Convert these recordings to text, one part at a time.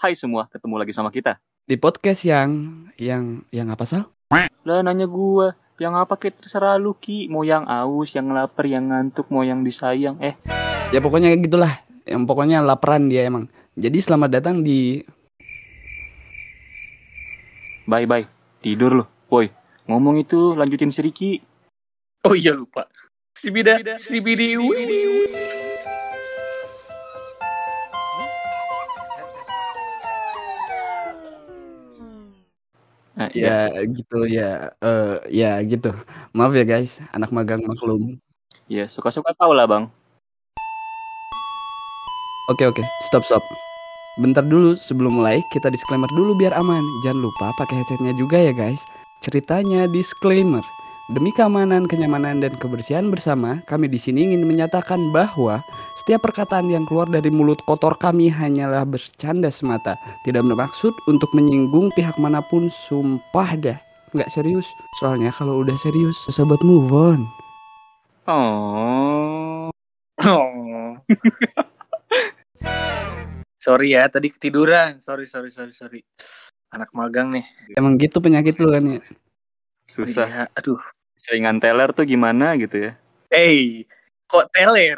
Hai semua, ketemu lagi sama kita. Di podcast yang yang yang apa sal? Lah nanya gua, yang apa kayak terserah lu Ki. Mau yang aus, yang lapar, yang ngantuk, mau yang disayang. Eh, Ya pokoknya gitulah. Yang pokoknya laparan dia emang. Jadi selamat datang di bye bye. Tidur lu. Woi, ngomong itu lanjutin si Riki. Oh iya lupa. Si Bida, si Nah, iya. ya gitu ya eh ya gitu. Maaf ya guys, anak magang maklum. Iya, suka-suka tau lah bang. Oke oke, stop stop. Bentar dulu sebelum mulai kita disclaimer dulu biar aman. Jangan lupa pakai headsetnya juga ya guys. Ceritanya disclaimer. Demi keamanan, kenyamanan, dan kebersihan bersama, kami di sini ingin menyatakan bahwa setiap perkataan yang keluar dari mulut kotor kami hanyalah bercanda semata, tidak bermaksud untuk menyinggung pihak mana pun. Sumpah dah, nggak serius. Soalnya kalau udah serius, susah buat move on. Oh. Oh. sorry ya, tadi ketiduran. Sorry, sorry, sorry, sorry. Anak magang nih. Emang gitu penyakit lu kan ya? Susah. Iya, aduh. Seringan teler tuh gimana gitu ya. Eh, kok teler?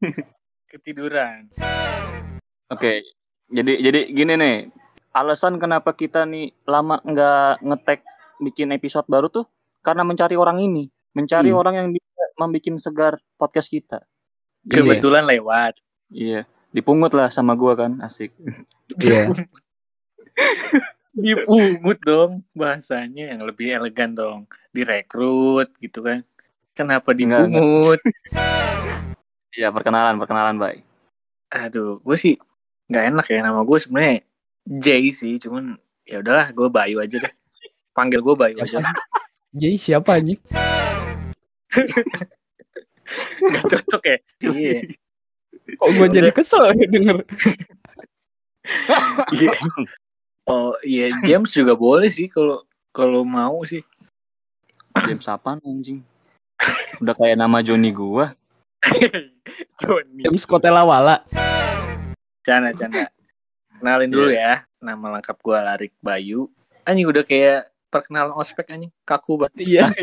Ketiduran. Oke, jadi jadi gini nih. Alasan kenapa kita nih lama nggak ngetek bikin episode baru tuh karena mencari orang ini, mencari Hmm. orang yang bisa membuat segar podcast kita. Iya. Kebetulan lewat. Iya, dipungut lah sama gua kan, asik. Iya. Dipungut dong bahasanya yang lebih elegan dong. Direkrut gitu kan. Kenapa dipungut? Iya, perkenalan, perkenalan, Bay. Aduh, gue sih nggak enak ya nama gue sebenarnya Jay sih, cuman ya udahlah gue Bayu aja deh. Panggil gue Bayu aja. Jadi siapa anjing? Gak cocok ya. Iya. Kok gue jadi kesel ya denger? Iya. Oh iya James juga boleh sih kalau kalau mau sih. James apaan anjing? Udah kayak nama Joni gua. Johnny. James Kotelawala. Canda canda. Kenalin dulu ya. Nama lengkap gue Larik Bayu. Anjing udah kayak perkenalan ospek anjing kaku banget. Iya.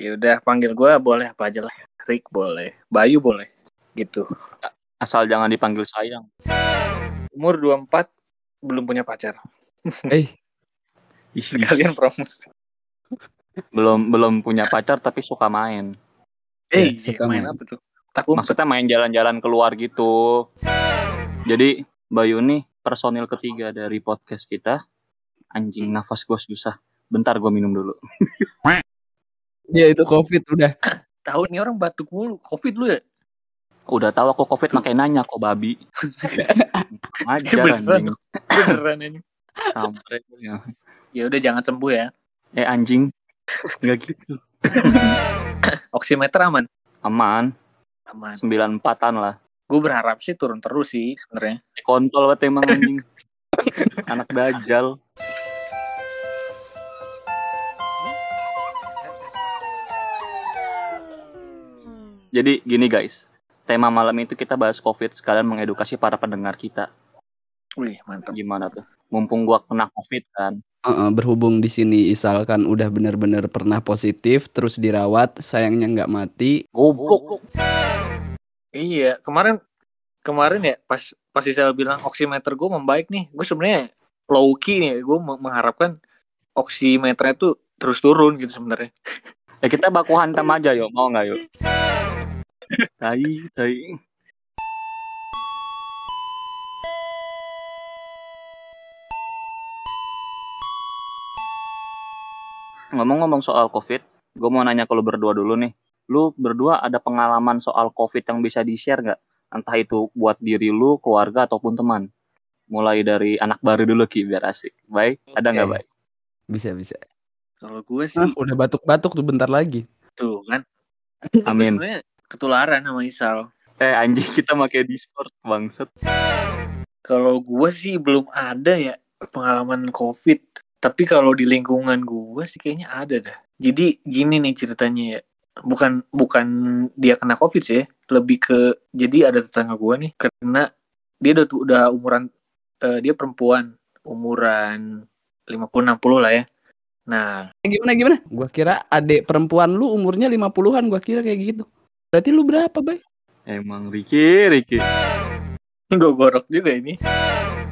Ya udah panggil gue boleh apa aja lah. Rick boleh, Bayu boleh. Gitu. Asal jangan dipanggil sayang. Umur 24 belum punya pacar. Eh, Ih, Sekalian promosi. belum belum punya pacar tapi suka main. Eh, Ya, suka main main. apa tuh? Tak umpet. Maksudnya main jalan-jalan keluar gitu. Jadi Bayu nih personil ketiga dari podcast kita. Anjing nafas gua susah. Bentar gua minum dulu. dia itu covid udah. Tahu nih orang batuk mulu. Covid lu ya? Udah tahu aku covid makai nanya kok babi. Ajar Beneran. Beneran anjing. Sampai. Ya udah jangan sembuh ya. Eh anjing. Enggak gitu. Oximeter aman. Aman. Aman. 94-an lah. Gue berharap sih turun terus sih sebenarnya. Kontol banget emang anjing. Anak dajal. Jadi gini guys, tema malam itu kita bahas COVID sekalian mengedukasi para pendengar kita. Wih, mantap. Gimana tuh? Mumpung gua kena COVID kan. Heeh, berhubung di sini Isalkan udah bener-bener pernah positif terus dirawat sayangnya nggak mati Goblok. Iya, kemarin kemarin ya pas pas Isel bilang oximeter gue membaik nih, gue sebenarnya low key nih, gue mengharapkan oximeternya tuh terus turun gitu sebenarnya. Ya kita baku hantam aja yuk, mau nggak yuk? Tai, tai. Ngomong-ngomong soal COVID, gue mau nanya ke lu berdua dulu nih. Lu berdua ada pengalaman soal COVID yang bisa di-share nggak? Entah itu buat diri lu, keluarga, ataupun teman. Mulai dari anak baru dulu Ki, biar asik. Baik, ada nggak baik? bisa bisa Kalau gue sih ah, udah batuk-batuk tuh bentar lagi tuh kan, Amin. sebenarnya ketularan sama Isal. Eh anjing kita pakai Discord bangset. Kalau gue sih belum ada ya pengalaman COVID. Tapi kalau di lingkungan gue sih kayaknya ada dah. Jadi gini nih ceritanya ya. Bukan bukan dia kena COVID sih ya. Lebih ke jadi ada tetangga gue nih kena dia udah udah umuran eh, dia perempuan umuran 50 60 lah ya. Nah, Eh, gimana gimana? Gua kira adik perempuan lu umurnya 50-an, gua kira kayak gitu. Berarti lu berapa, Bay? Emang Ricky, Ricky. gue gorok juga ini.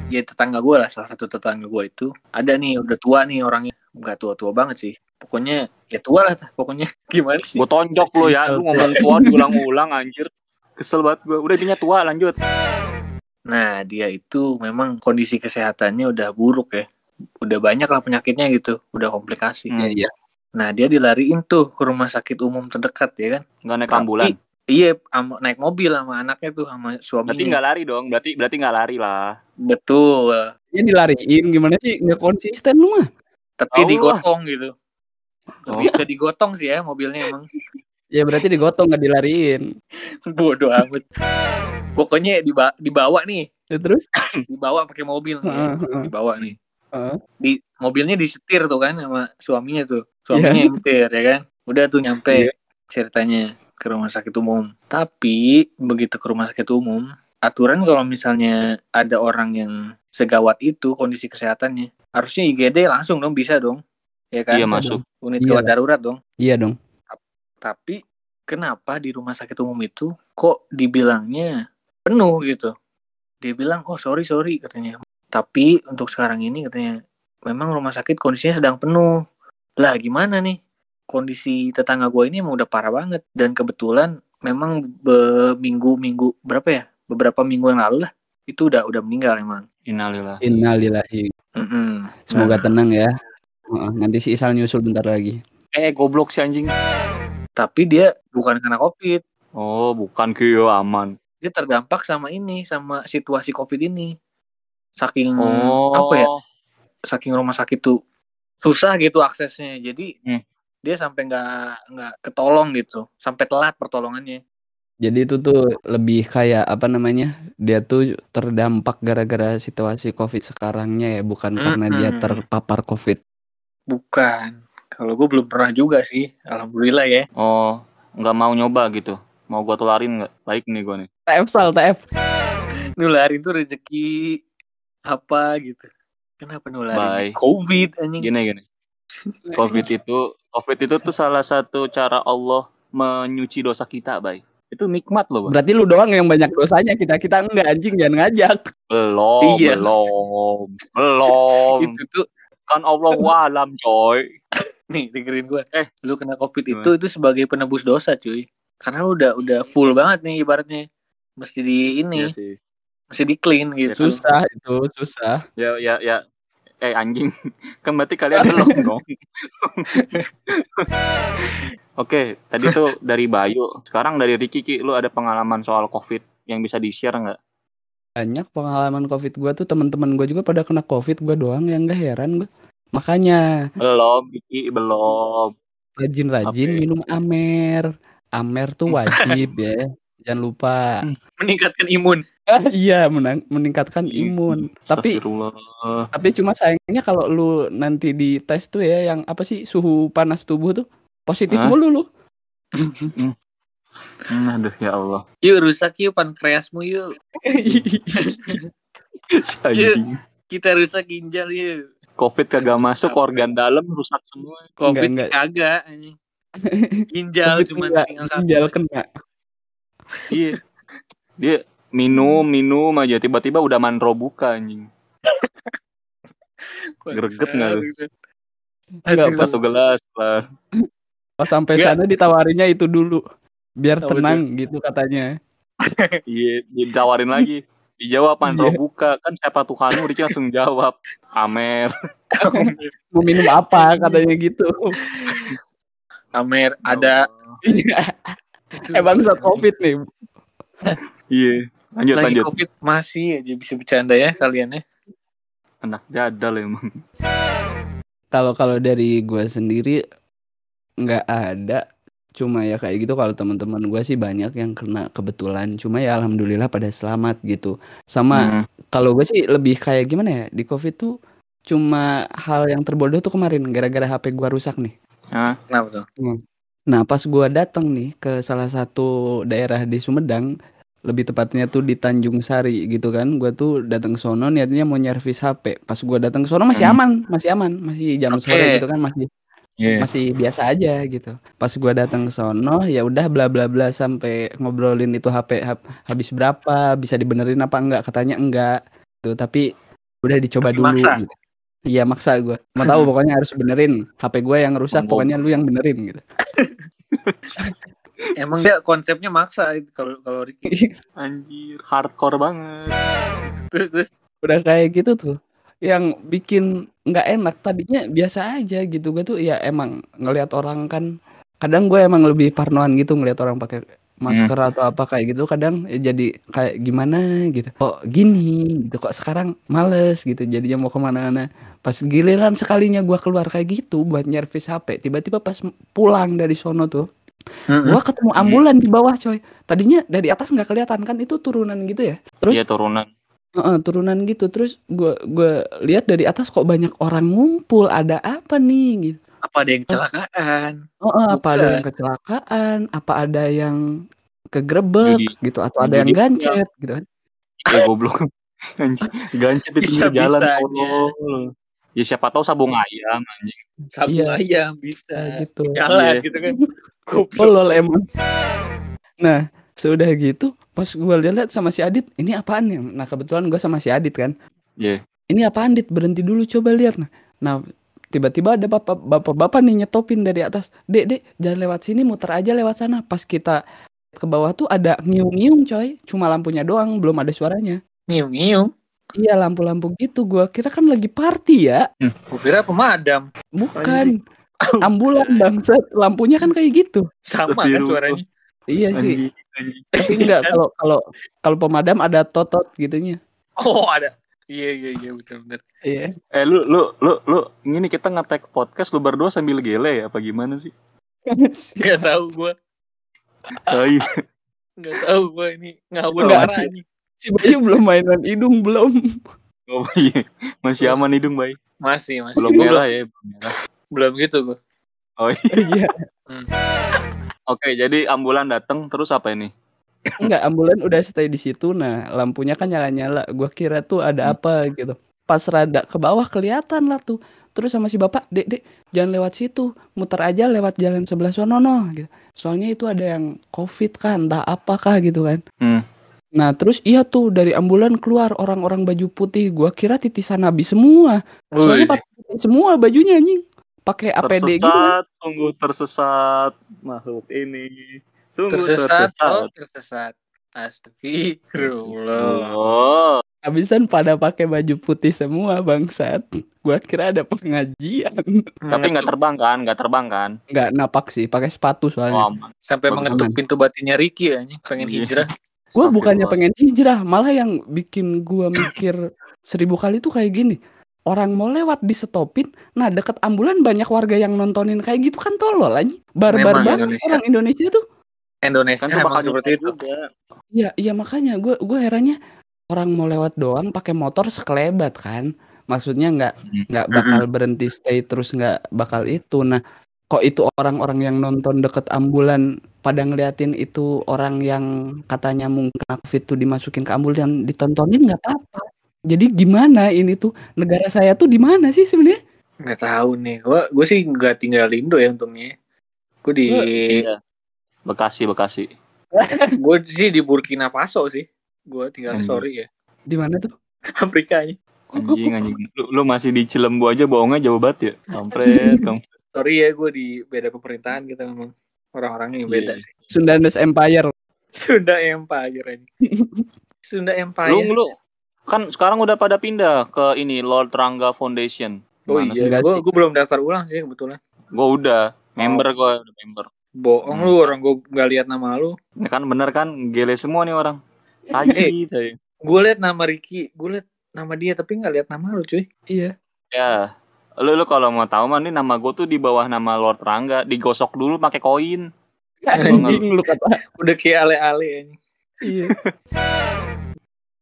Ya tetangga gue lah, salah satu tetangga gue itu ada nih udah tua nih orangnya, nggak tua-tua banget sih. Pokoknya ya tua lah, pokoknya gimana sih? Gue tonjok lu ya, lu ngomong tua diulang-ulang anjir. Kesel banget gue. Udah intinya tua, lanjut. Nah dia itu memang kondisi kesehatannya udah buruk ya, udah banyak lah penyakitnya gitu, udah komplikasi. Hmm. iya. Nah dia dilariin tuh ke rumah sakit umum terdekat ya kan? Nggak naik Tapi- ambulan. Iya, naik mobil sama anaknya tuh sama Berarti suaminya. nggak lari dong. Berarti berarti nggak lari lah. Betul. Ya dilariin gimana sih? Nggak konsisten lu mah. Tapi Tahu digotong gitu. Lebih Oh. ke digotong sih ya mobilnya emang. Ya berarti digotong nggak dilariin. Bodoh amat. Pokoknya diba- dibawa nih, Ya, terus? dibawa pakai mobil nih. Dibawa nih. Heeh. Di mobilnya disetir tuh kan sama suaminya tuh. Suaminya Iya. yang nyetir ya kan. Udah tuh nyampe Iya. ceritanya ke rumah sakit umum. Tapi begitu ke rumah sakit umum, aturan kalau misalnya ada orang yang segawat itu kondisi kesehatannya, harusnya IGD langsung dong bisa dong. Ya kan? Iya masuk. Unit Iya gawat darurat dong. Iya dong. Tapi kenapa di rumah sakit umum itu kok dibilangnya penuh gitu? Dia bilang, oh sorry sorry katanya. Tapi untuk sekarang ini katanya memang rumah sakit kondisinya sedang penuh. Lah gimana nih? Kondisi tetangga gue ini emang udah parah banget dan kebetulan memang be- minggu-minggu berapa ya? Beberapa minggu yang lalu lah itu udah udah meninggal emang. Innalillah. Innalillahi. Mm-mm. Semoga Nah, tenang ya. Heeh, nanti si Isal nyusul bentar lagi. Eh goblok si anjing. tapi dia bukan karena covid, Oh bukan Kyo aman. dia terdampak sama ini sama situasi covid ini. Saking Oh. apa ya? saking rumah sakit tuh susah gitu aksesnya jadi Hmm. dia sampai nggak nggak ketolong gitu sampai telat pertolongannya Jadi itu tuh lebih kayak apa namanya? Dia tuh terdampak gara-gara situasi Covid sekarangnya ya, bukan karena dia Mm-mm. terpapar Covid. bukan kalau gue belum pernah juga sih alhamdulillah ya Oh nggak mau nyoba gitu. Mau gua tularin nggak? Baik nih gua nih. TF Sal, TF. nularin tuh rezeki apa gitu kenapa nularin Bye. covid anjing Gini gini. Covid itu Covid itu tuh salah satu cara Allah menyuci dosa kita, Bay. Itu nikmat loh, Bay. Berarti lu doang yang banyak dosanya, kita-kita enggak anjing jangan ngajak. Belum, Iya. belum, belum. itu tuh Kan Allah walam, coy. nih dengerin gue Eh. lu kena covid Gimana? itu itu sebagai penebus dosa cuy karena lu udah udah full banget nih ibaratnya mesti di ini Iya sih. Mesti di clean gitu Susah itu, susah. Ya, ya, ya. Eh anjing, kan berarti kalian belum dong. Oke, tadi tuh dari Bayu. Sekarang dari Ricky, Ki, lu ada pengalaman soal COVID yang bisa di-share nggak? Banyak pengalaman Covid gua tuh teman-teman gua juga pada kena Covid, gua doang yang enggak heran gua. Makanya Belum, Ricky, belum. rajin-rajin Oke. minum Amer. Amer tuh wajib ya. Jangan lupa. meningkatkan imun iya, menang- meningkatkan imun. Tapi tapi cuma sayangnya kalau lu nanti di tes tuh ya yang apa sih suhu panas tubuh tuh positif Hah? mulu lu. Hmm, aduh, ya Allah. yuk rusak yuk pankreasmu yuk kita rusak ginjal yuk COVID kagak masuk, organ dalam rusak semua. covid enggak. kagak anjing ginjal cuma enggak, tinggal ginjal kena. Iya. Dia minum, minum aja tiba-tiba udah manro buka anjing. greget nggak lu? Enggak, Aduh, pas- Satu gelas lah. Pas sampai Enggak. sana ditawarinya itu dulu. Biar tenang gitu katanya. Iya, ditawarin lagi. Dijawab manro Iya. buka. Kan siapa Tuhanmu? Ricky langsung jawab. Amer. Mau minum apa katanya gitu. Amer ada Iya. eh bangsat Covid nih. Iya. Lanjut, lagi lanjut. covid masih aja bisa bercanda ya kalian ya Anak jadal emang. Kalau kalau dari gua sendiri nggak ada. Cuma ya kayak gitu kalau teman-teman gua sih banyak yang kena kebetulan. Cuma ya alhamdulillah pada selamat gitu. Sama Hmm. kalau gue sih lebih kayak gimana ya di covid tuh cuma hal yang terbodoh tuh kemarin gara-gara HP gua rusak nih. Hah? kenapa tuh Nah pas gua datang nih ke salah satu daerah di Sumedang lebih tepatnya tuh di Tanjung Sari gitu kan. Gua tuh datang ke sono niatnya mau nyervis HP. Pas gua datang ke sono masih Hmm. aman, masih aman, masih jam Oke. sore gitu kan masih Iya. masih biasa aja gitu. Pas gua datang ke sono ya udah bla bla bla sampai ngobrolin itu HP hab- habis berapa, bisa dibenerin apa enggak? Katanya enggak. Tuh, tapi udah dicoba Tapi dulu maksa. gitu. Iya maksa gua. Mau tahu pokoknya harus benerin. HP gua yang rusak pokoknya lu yang benerin gitu. Emang dia konsepnya maksa itu kalau kalau Ricky. Anjir, hardcore banget. Terus terus. Udah kayak gitu tuh yang bikin nggak enak tadinya biasa aja gitu. Gue tuh ya emang ngelihat orang kan kadang gue emang lebih parnoan gitu ngelihat orang pakai masker atau apa kayak gitu. Kadang ya jadi kayak gimana gitu. Kok gini gitu kok sekarang males gitu jadinya mau ke mana-mana. Pas giliran sekalinya gue keluar kayak gitu buat nyervis HP tiba-tiba pas pulang dari sono tuh Gue ketemu ambulan di bawah coy tadinya dari atas nggak kelihatan kan itu turunan gitu ya terus Iya turunan. Heeh, turunan gitu terus gua gua lihat dari atas kok banyak orang ngumpul ada apa nih gitu apa ada yang kecelakaan? Heeh, apa ada yang kecelakaan apa ada yang kegrebek Judi. gitu atau ada yang gancet gitu kan Ya goblok. Gancet di pinggir jalan tolol. Ya siapa tahu sabung ayam anjing. Sabung Iya. ayam bisa. Gitu Jalan Iya. gitu kan. Goblok. tolol emang. Nah sudah gitu pas gua lihat sama si Adit ini apaan ya nah kebetulan gua sama si Adit kan. Iya. ini apaan Dit? Berhenti dulu coba lihat. Nah nah tiba-tiba ada bapak bapak bapak nih nyetopin dari atas. Dek dek jangan lewat sini muter aja lewat sana. Pas kita ke bawah tuh ada ngiung-ngiung coy. Cuma lampunya doang belum ada suaranya. Nyium. iya lampu-lampu gitu. Gua kira kan lagi party ya. Gue kira pemadam. bukan ambulan bangsat lampunya kan kayak gitu Sama kan suaranya. iya sih tapi enggak kalau kalau kalau pemadam ada totot gitunya Oh ada. Iya iya iya betul betul. iya Eh lu lu lu lu ini kita ngetek podcast lu berdua sambil gele ya apa gimana sih? Gak tahu gue. Oh, iya. Gak tahu gue ini ngawur sih. ini. si Bayu belum mainan hidung belum Oh, iya. Masih aman hidung, Bay. Masih masih. Belum Gua belum, merah ya, belum merah. Belum gitu gue. Oh, iya. iya Oke, jadi ambulan datang terus apa ini? Enggak, ambulan udah stay di situ. Nah, lampunya kan nyala-nyala. Gua kira tuh ada Hmm. apa gitu. Pas rada ke bawah kelihatan lah tuh. Terus sama si bapak, dek dek jangan lewat situ, muter aja lewat jalan sebelah sono no. Gitu. Soalnya itu ada yang covid kan, entah apakah gitu kan. Hmm. Nah terus iya tuh dari ambulan keluar orang-orang baju putih. Gua kira titisan nabi semua. Soalnya putih semua bajunya anjing. Pakai APD gitu kan. Tersesat, sungguh tersesat makhluk ini. Sungguh tersesat, tersesat. oh tersesat. Astagfirullah. Oh, Habisan pada pakai baju putih semua bangsat. Gua kira ada pengajian. tapi nggak terbang kan? Nggak terbang kan? Nggak napak sih, pakai sepatu Oh, soalnya. aman. sampai mengetuk aman. pintu batinnya Ricky ya, pengen Iya. hijrah. Gue bukannya pengen hijrah, malah yang bikin gua mikir seribu kali tuh kayak gini. Orang mau lewat di stopin, nah deket ambulan banyak warga yang nontonin kayak gitu kan tolol aja. Barbar banget Indonesia. orang Indonesia tuh. Indonesia Kan emang seperti itu. juga. Iya, iya makanya gue gue herannya orang mau lewat doang pakai motor sekelebat kan. Maksudnya nggak Hmm. nggak bakal berhenti stay terus nggak bakal itu. Nah, kok itu orang-orang yang nonton deket ambulan pada ngeliatin itu orang yang katanya mungkin covid tuh dimasukin ke ambulan ditontonin nggak apa-apa. Jadi gimana ini tuh negara saya tuh di mana sih sebenarnya? Nggak tahu nih. Gua gue sih nggak tinggal di Indo ya untungnya. Gue di Iya. Bekasi, Bekasi. gue sih di Burkina Faso sih. Gue tinggal Anjing. sorry ya. Di mana tuh? Afrikanya. Anjing, anjing. Lu, lu masih di Cilembu aja bohongnya jauh banget ya? Kampret, kampret. Sorry ya gue di beda pemerintahan kita memang. Orang-orangnya yang beda Iya. sih. Sundanese Empire. Sunda Empire ini. Sunda Lu, Empire. lu kan sekarang udah pada pindah ke ini Lord Rangga Foundation. Oh iya, gue gue belum daftar ulang sih kebetulan. Gue udah member gue udah member. Bohong Hmm. lu orang gue nggak lihat nama lu. Ini kan bener kan gele semua nih orang. Eh. Tadi, tadi. Gue lihat nama Ricky, gue lihat nama dia tapi nggak lihat nama lu cuy. Iya. Ya. Lu lu kalau mau tahu mah nih nama gue tuh di bawah nama Lord Rangga, digosok dulu pakai koin. Anjing lu kata Udah kayak ale-ale ini. Iya.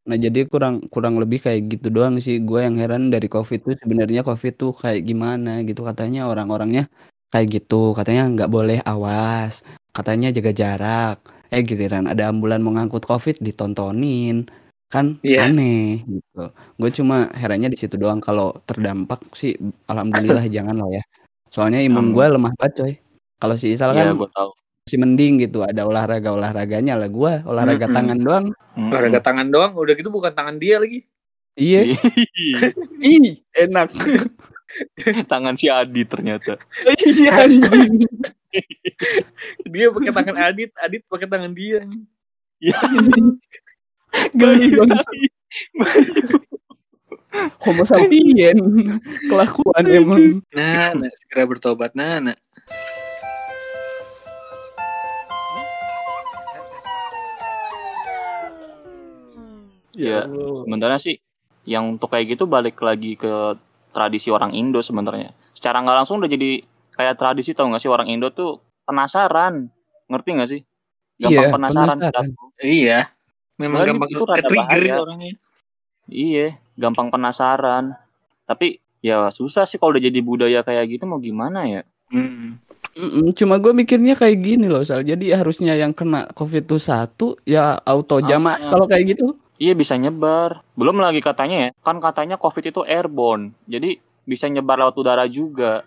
Nah jadi kurang kurang lebih kayak gitu doang sih gue yang heran dari covid tuh sebenarnya covid tuh kayak gimana gitu katanya orang-orangnya kayak gitu katanya nggak boleh awas katanya jaga jarak Eh giliran ada ambulan mau ngangkut covid ditontonin kan Iya. aneh gitu. Gue cuma herannya di situ doang kalau terdampak sih alhamdulillah jangan lah ya. Soalnya imun gue lemah banget coy. Kalau si Isal Iya, kan gue tahu. Masih mending gitu ada olahraga olahraganya lah gue olahraga Mm-mm. tangan doang. Mm-mm. Olahraga tangan doang, udah gitu bukan tangan dia lagi. Iya, ih enak. Tangan si Adi ternyata. Iya anjing. Dia pakai tangan Adit, Adit pakai tangan dia. Iya. Geli banget. Homo sapien kelakuan emang. Nah, nah segera bertobat, nah, nah. Iya. Sebenarnya sih yang untuk kayak gitu balik lagi ke tradisi orang Indo sebenarnya. Secara nggak langsung udah jadi kayak tradisi tau gak sih orang Indo tuh penasaran. Ngerti gak sih? Gampang Iya, penasaran. penasaran. Iya. Memang Soalnya gampang itu rada ke-trigger bahaya. orangnya. Iya, gampang penasaran. Tapi ya susah sih kalau udah jadi budaya kayak gitu mau gimana ya? Hmm. Mm-mm, cuma gue mikirnya kayak gini loh Sal. Jadi harusnya yang kena covid itu satu ya auto jamaah Ah. kalau kayak gitu. Iya bisa nyebar. Belum lagi katanya ya, kan katanya COVID itu airborne. Jadi bisa nyebar lewat udara juga.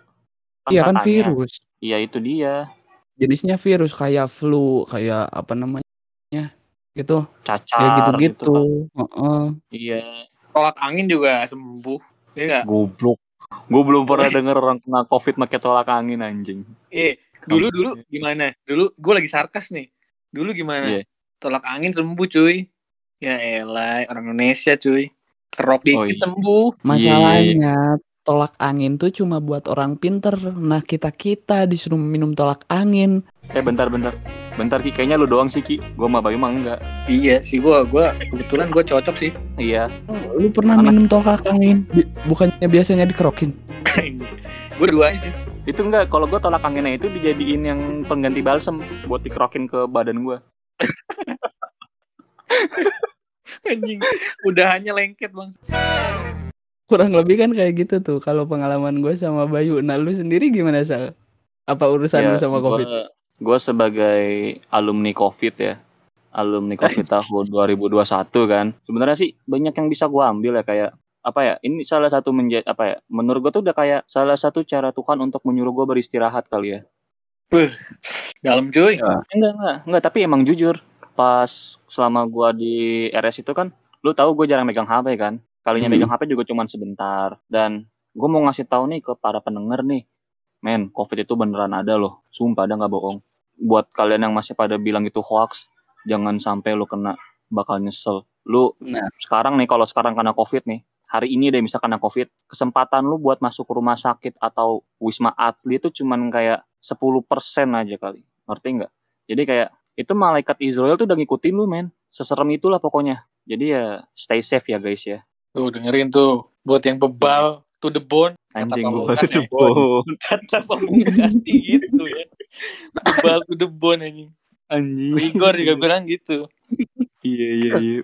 Iya kan virus. Iya itu dia. Jenisnya virus kayak flu, kayak apa namanya? Gitu. Cacar Kayak gitu gitu-gitu. kan. Heeh. Iya. Tolak angin juga sembuh. Iya nggak? Goblok. Gue belum pernah denger orang kena COVID pakai tolak angin anjing. Eh, dulu dulu gimana? Dulu gue lagi sarkas nih. Dulu gimana? Iya. Tolak angin sembuh, cuy. Ya elah, orang Indonesia, cuy. Kerok dikit Oh, iya. sembuh. Masalahnya tolak angin tuh cuma buat orang pinter. Nah kita-kita disuruh minum tolak angin. Eh bentar bentar. Bentar Ki, kayaknya lu doang sih Ki. Gue sama Bayu mah enggak. Iya sih, gua gua kebetulan gua cocok sih. Iya. Lu pernah Karena- minum tolak angin? Bukannya biasanya dikerokin? gue duanya sih. Itu enggak, kalau gue tolak anginnya itu dijadiin yang pengganti balsem buat dikerokin ke badan gue. Anjing, udahannya lengket, Bang. Kurang lebih kan kayak gitu tuh kalau pengalaman gue sama Bayu. Nah lu sendiri gimana Sal? Apa urusan lu sama covid? Gue Ya, sebagai alumni COVID ya, alumni COVID tahun 2021 kan. Sebenarnya sih banyak yang bisa gue ambil ya kayak apa ya? Ini salah satu menjadi apa ya? Menurut gue tuh udah kayak salah satu cara Tuhan untuk menyuruh gue beristirahat kali ya. Dalam, cuy. Enggak enggak enggak. Tapi emang jujur pas selama gue di RS itu kan, lu tahu gue jarang megang HP kan. Kalinya Hmm. megang HP juga cuman sebentar. Dan gue mau ngasih tahu nih ke para pendengar nih, men, COVID itu beneran ada loh. Sumpah ada nggak bohong. Buat kalian yang masih pada bilang itu hoax, jangan sampai lu kena bakal nyesel. Lu Nah. sekarang nih kalau sekarang kena COVID nih, hari ini deh bisa kena COVID, kesempatan lu buat masuk ke rumah sakit atau wisma atlet itu cuman kayak 10% aja kali. Ngerti nggak? Jadi kayak itu malaikat Israel tuh udah ngikutin lu men. Seserem itulah pokoknya. Jadi ya stay safe ya guys ya. Tuh, dengerin tuh. Buat yang bebal, to the bone. Kata Anjing gua pamungkas ya. jebol. Kata pamungkas gitu ya. Bebal to the bone, anjing. Anjing. Rigor juga bilang gitu. Iya iya iya.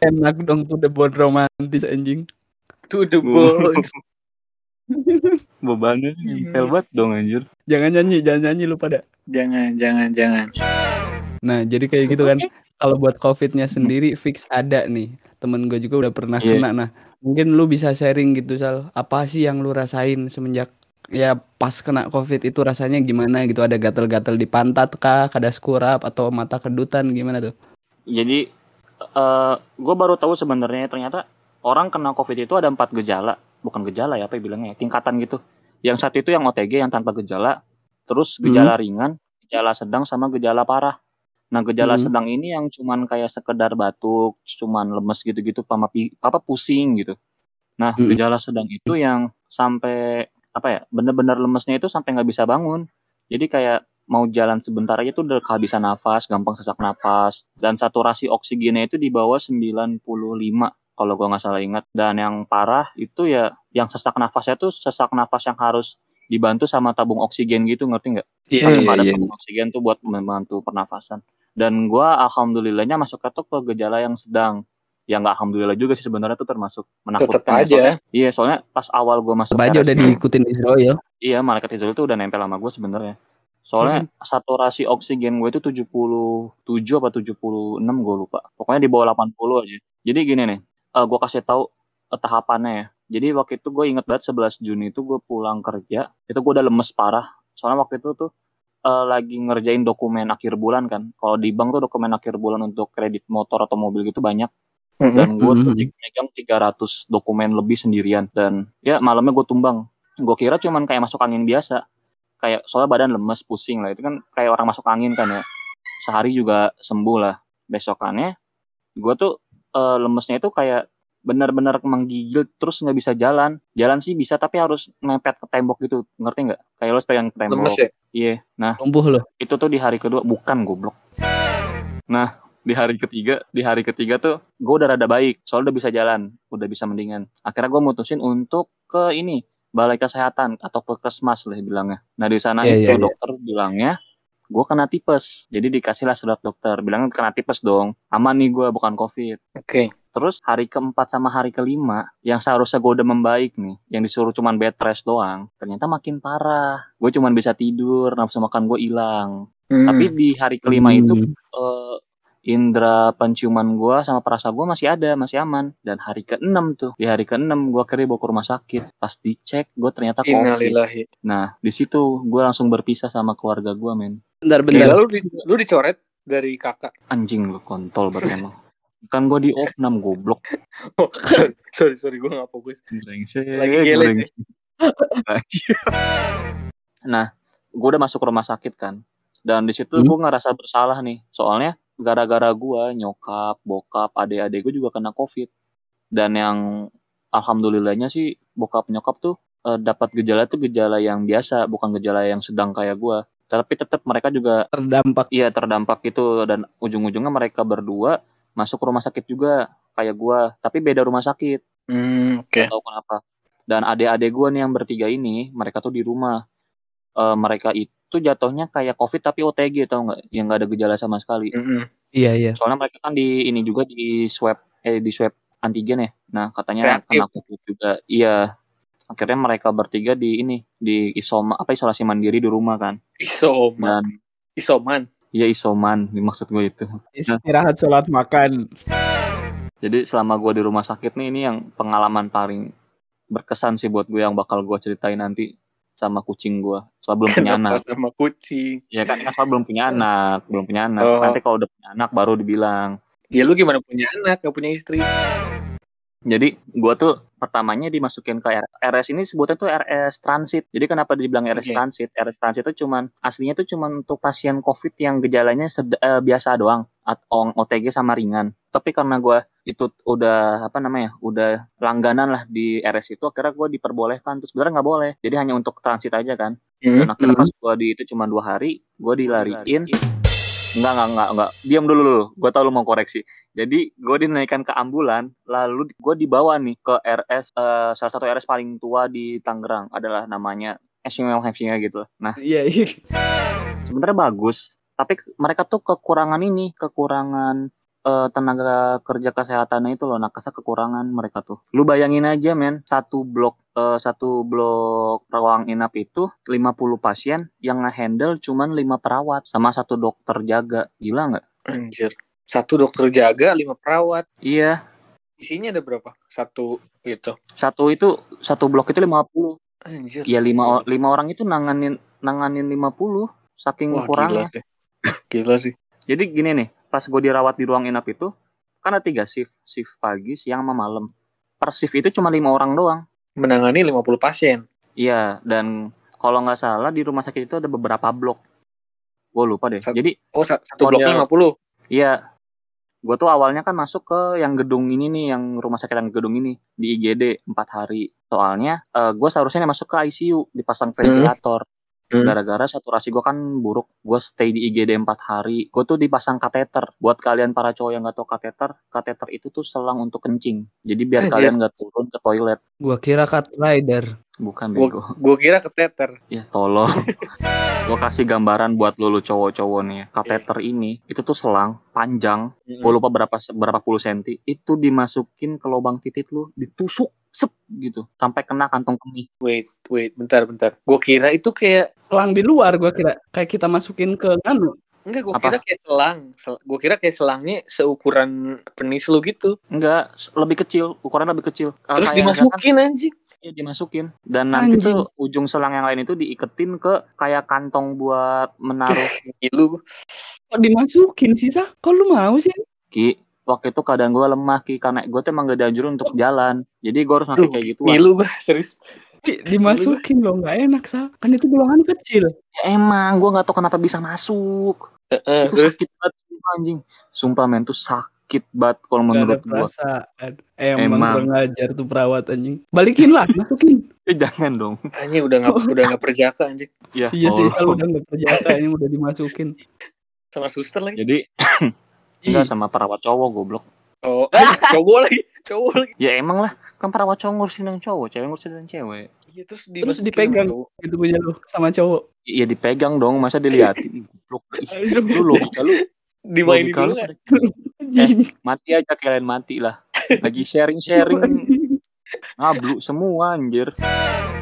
Enak dong tuh debon romantis anjing. To the bone. Bebannya nempel banget dong anjir. Jangan nyanyi, jangan nyanyi lu pada. jangan, jangan, jangan. Nah jadi kayak gitu kan. Kalau buat covidnya sendiri fix ada nih. Temen gue juga udah pernah Iya. kena. Nah mungkin lu bisa sharing gitu Sal. Apa sih yang lu rasain semenjak ya pas kena covid itu rasanya gimana gitu? Ada gatel-gatel di pantat kah? Kadas kurap atau mata kedutan gimana tuh? Jadi eh gue baru tahu sebenarnya ternyata orang kena COVID itu ada empat gejala, bukan gejala ya apa ya bilangnya, tingkatan gitu. Yang satu itu yang OTG yang tanpa gejala, terus gejala ringan, gejala sedang sama gejala parah. Nah gejala Hmm. sedang ini yang cuman kayak sekedar batuk, cuman lemes gitu-gitu, apa apa pusing gitu. Nah Hmm. gejala sedang itu yang sampai apa ya, bener-bener lemesnya itu sampai nggak bisa bangun. Jadi kayak mau jalan sebentar aja tuh udah kehabisan nafas, gampang sesak nafas, dan saturasi oksigennya itu di bawah 95 kalau gua nggak salah ingat. Dan yang parah itu ya yang sesak nafasnya tuh sesak nafas yang harus dibantu sama tabung oksigen gitu ngerti nggak? Iya, iya, ada iya. tabung oksigen tuh buat membantu pernafasan. Dan gua alhamdulillahnya masuk tuh ke gejala yang sedang. Ya nggak alhamdulillah juga sih sebenarnya tuh termasuk menakutkan. Tetap ya. Soalnya- aja. Iya, soalnya pas awal gua masuk aja RS udah itu- diikutin Israel. Iya, malaikat Israel itu udah nempel sama gue sebenarnya. Soalnya saturasi oksigen gue itu 77 apa 76 gue lupa. Pokoknya di bawah 80 aja. Jadi gini nih, uh, gue kasih tahu uh, tahapannya ya. Jadi waktu itu gue inget banget 11 Juni itu gue pulang kerja, itu gue udah lemes parah. Soalnya waktu itu tuh uh, lagi ngerjain dokumen akhir bulan kan. Kalau di bank tuh dokumen akhir bulan untuk kredit motor atau mobil gitu banyak. Dan gue tuh megang 300 dokumen lebih sendirian. Dan ya malamnya gue tumbang. Gue kira cuman kayak masuk angin biasa. Kayak soalnya badan lemes, pusing lah. Itu kan kayak orang masuk angin kan ya. Sehari juga sembuh lah. Besokannya gue tuh uh, lemesnya itu kayak benar-benar menggigil terus nggak bisa jalan. Jalan sih bisa tapi harus mepet ke tembok gitu. Ngerti nggak? Kayak lo pegang ke tembok. Lemes ya? Iya. Nah, Lumpuh loh. itu tuh di hari kedua bukan goblok. Nah, di hari ketiga, di hari ketiga tuh gue udah rada baik, soalnya udah bisa jalan, udah bisa mendingan. Akhirnya gue mutusin untuk ke ini balai kesehatan atau puskesmas lah bilangnya. Nah di sana Iya, itu iya, iya. dokter bilangnya gue kena tipes, jadi dikasihlah surat dokter, bilangnya kena tipes dong, aman nih gue bukan covid. Oke. Terus hari keempat sama hari kelima, yang seharusnya gue udah membaik nih, yang disuruh cuman bed rest doang, ternyata makin parah. Gue cuman bisa tidur, nafsu makan gue hilang. Hmm. Tapi di hari kelima itu Hmm. eh, indera penciuman gua sama perasa gua masih ada, masih aman. Dan hari ke-6 tuh, di hari ke-6 gua akhirnya bawa ke rumah sakit. Pas dicek, gua ternyata COVID. Innalillahi. Nah, di situ gua langsung berpisah sama keluarga gua, men. Bentar, Gila bentar. lu, di- lu dicoret dari kakak. Anjing lu kontol berarti emang. Kan gua di opnam goblok. Oh, sorry, sorry, sorry gue gak fokus. Brengsek, Lagi gelet brengsek. nah, gua udah masuk rumah sakit kan. Dan di situ Hmm. gua ngerasa bersalah nih. Soalnya gara-gara gua nyokap, bokap, adik-adik gue juga kena covid. Dan yang alhamdulillahnya sih bokap nyokap tuh eh, dapat gejala tuh gejala yang biasa, bukan gejala yang sedang kayak gua. Tapi tetap mereka juga Terdampak. iya terdampak itu dan ujung-ujungnya mereka berdua masuk rumah sakit juga kayak gua, tapi beda rumah sakit. Hmm, oke. Gak tahu kenapa. Dan adik-adik gue nih yang bertiga ini, mereka tuh di rumah. Eh, mereka itu jatuhnya kayak COVID tapi OTG tau nggak? Yang nggak ada gejala sama sekali. Mm-mm. Iya, iya. Soalnya mereka kan di ini juga di swab eh di swab antigen ya. Nah katanya Reaktif. kena COVID juga. Iya. Akhirnya mereka bertiga di ini di isoma apa isolasi mandiri di rumah kan. Isoman. Dan Isoman. Iya isoman maksud gue itu. Istirahat sholat makan. Jadi selama gue di rumah sakit nih ini yang pengalaman paling berkesan sih buat gue yang bakal gue ceritain nanti sama kucing gue. Soal belum punya Kenapa anak. sama kucing? Ya kan, kan soal belum punya anak, belum punya anak. Oh. Nanti kalau udah punya anak baru dibilang. Ya lu gimana punya anak, gak punya istri? Jadi gua tuh pertamanya dimasukin ke R- RS ini sebutnya tuh RS transit. Jadi kenapa dibilang RS Oke. transit? RS transit itu cuman aslinya tuh cuman untuk pasien COVID yang gejalanya sed- eh, biasa doang atau OTG sama ringan. Tapi karena gua itu udah apa namanya? udah langganan lah di RS itu akhirnya gua diperbolehkan terus sebenarnya nggak boleh. Jadi hanya untuk transit aja kan. Hmm. Dan akhirnya Hmm. pas gua di itu cuma dua hari, gua dilariin. Enggak, enggak, enggak, enggak. Diam dulu dulu. Gua tahu lu mau koreksi. Jadi gue dinaikkan ke ambulan, lalu gue dibawa nih ke RS, eh, salah satu RS paling tua di Tangerang adalah namanya Hemsinga gitu. Nah Iya, iya. sebenarnya bagus, tapi mereka tuh kekurangan ini, kekurangan eh, tenaga kerja kesehatannya itu loh, nakasa kekurangan mereka tuh. Lu bayangin aja men, satu blok eh, satu blok ruang inap itu 50 pasien yang ngehandle cuman 5 perawat sama satu dokter jaga. Gila nggak? Anjir. Satu dokter jaga, lima perawat. Iya, Isinya ada berapa? Satu gitu. satu itu satu blok itu 50. Anjir. Ya lima lima orang itu nanganin nanganin 50 saking Wah, gila kurangnya. sih. Gila sih. Jadi gini nih, pas gue dirawat di ruang inap itu kan ada tiga shift, shift pagi, siang, sama malam. Per shift itu cuma lima orang doang. Menangani 50 pasien. Iya, dan kalau nggak salah di rumah sakit itu ada beberapa blok. Gue lupa deh. Sat- Jadi Oh, sa- satu bloknya 50. iya, gue tuh awalnya kan masuk ke yang gedung ini nih, yang rumah sakit yang gedung ini di IGD empat hari. Soalnya gue seharusnya masuk ke ICU dipasang ventilator. Hmm. Gara-gara saturasi gue kan buruk, gue stay di IGD 4 hari. Gue tuh dipasang kateter. Buat kalian para cowok yang gak tau kateter, kateter itu tuh selang untuk kencing. Jadi biar Anjir. kalian gak turun ke toilet. Gua kira cut rider. Bukan Gua, bego. gua kira keteter. Ya tolong. Gue kasih gambaran buat lu, lu cowok-cowok nih ya. Kateter ini itu tuh selang panjang, gue lupa berapa berapa puluh senti, itu dimasukin ke lubang titik lu, ditusuk sep gitu sampai kena kantong kemih. Wait, wait, bentar, bentar. Gua kira itu kayak Selang di luar gua kira kayak kita masukin ke anu. enggak, gua Apa? kira kayak selang. Sel- gua kira kayak selangnya seukuran penis lu gitu. Enggak, lebih kecil, ukuran lebih kecil. Terus kayak dimasukin anjing. Iya dimasukin dan nanti Anjing. tuh ujung selang yang lain itu diiketin ke kayak kantong buat menaruh Lu Kok dimasukin sih, Sa? Kok lu mau sih? ki waktu itu keadaan gue lemah ki karena gue tuh emang gak dianjurin untuk jalan jadi gue harus pakai Duh, kayak gitu ngilu gua serius. Ki, Dimasukin loh, nggak enak, Sa. Kan itu golongan kecil. ya emang gue nggak tahu kenapa bisa masuk Heeh, itu terus sakit banget sumpah, anjing sumpah men tuh sakit banget kalau Gak ada menurut gue perasaan. Emang, Emang. kurang ajar tuh perawat anjing. Balikin lah, masukin. eh jangan dong anjing udah nggak udah nggak perjaka anjing ya Iya sih, Sal tolong. udah nggak perjaka ini udah dimasukin. sama suster lagi. jadi enggak sama perawat cowok goblok Oh, eh, cowok lagi, cowok lagi. ya emang lah kan perawat cowok ngurusin yang cowok cewek ngurusin yang cewek Iya terus terus dipegang gitu punya lu sama cowok. Iya dipegang dong, masa dilihatin goblok. Lu logika lu, Dimainin dulu lu Anjing. mati aja kalian mati lah. Lagi sharing-sharing Anjing. ngablu semua anjir.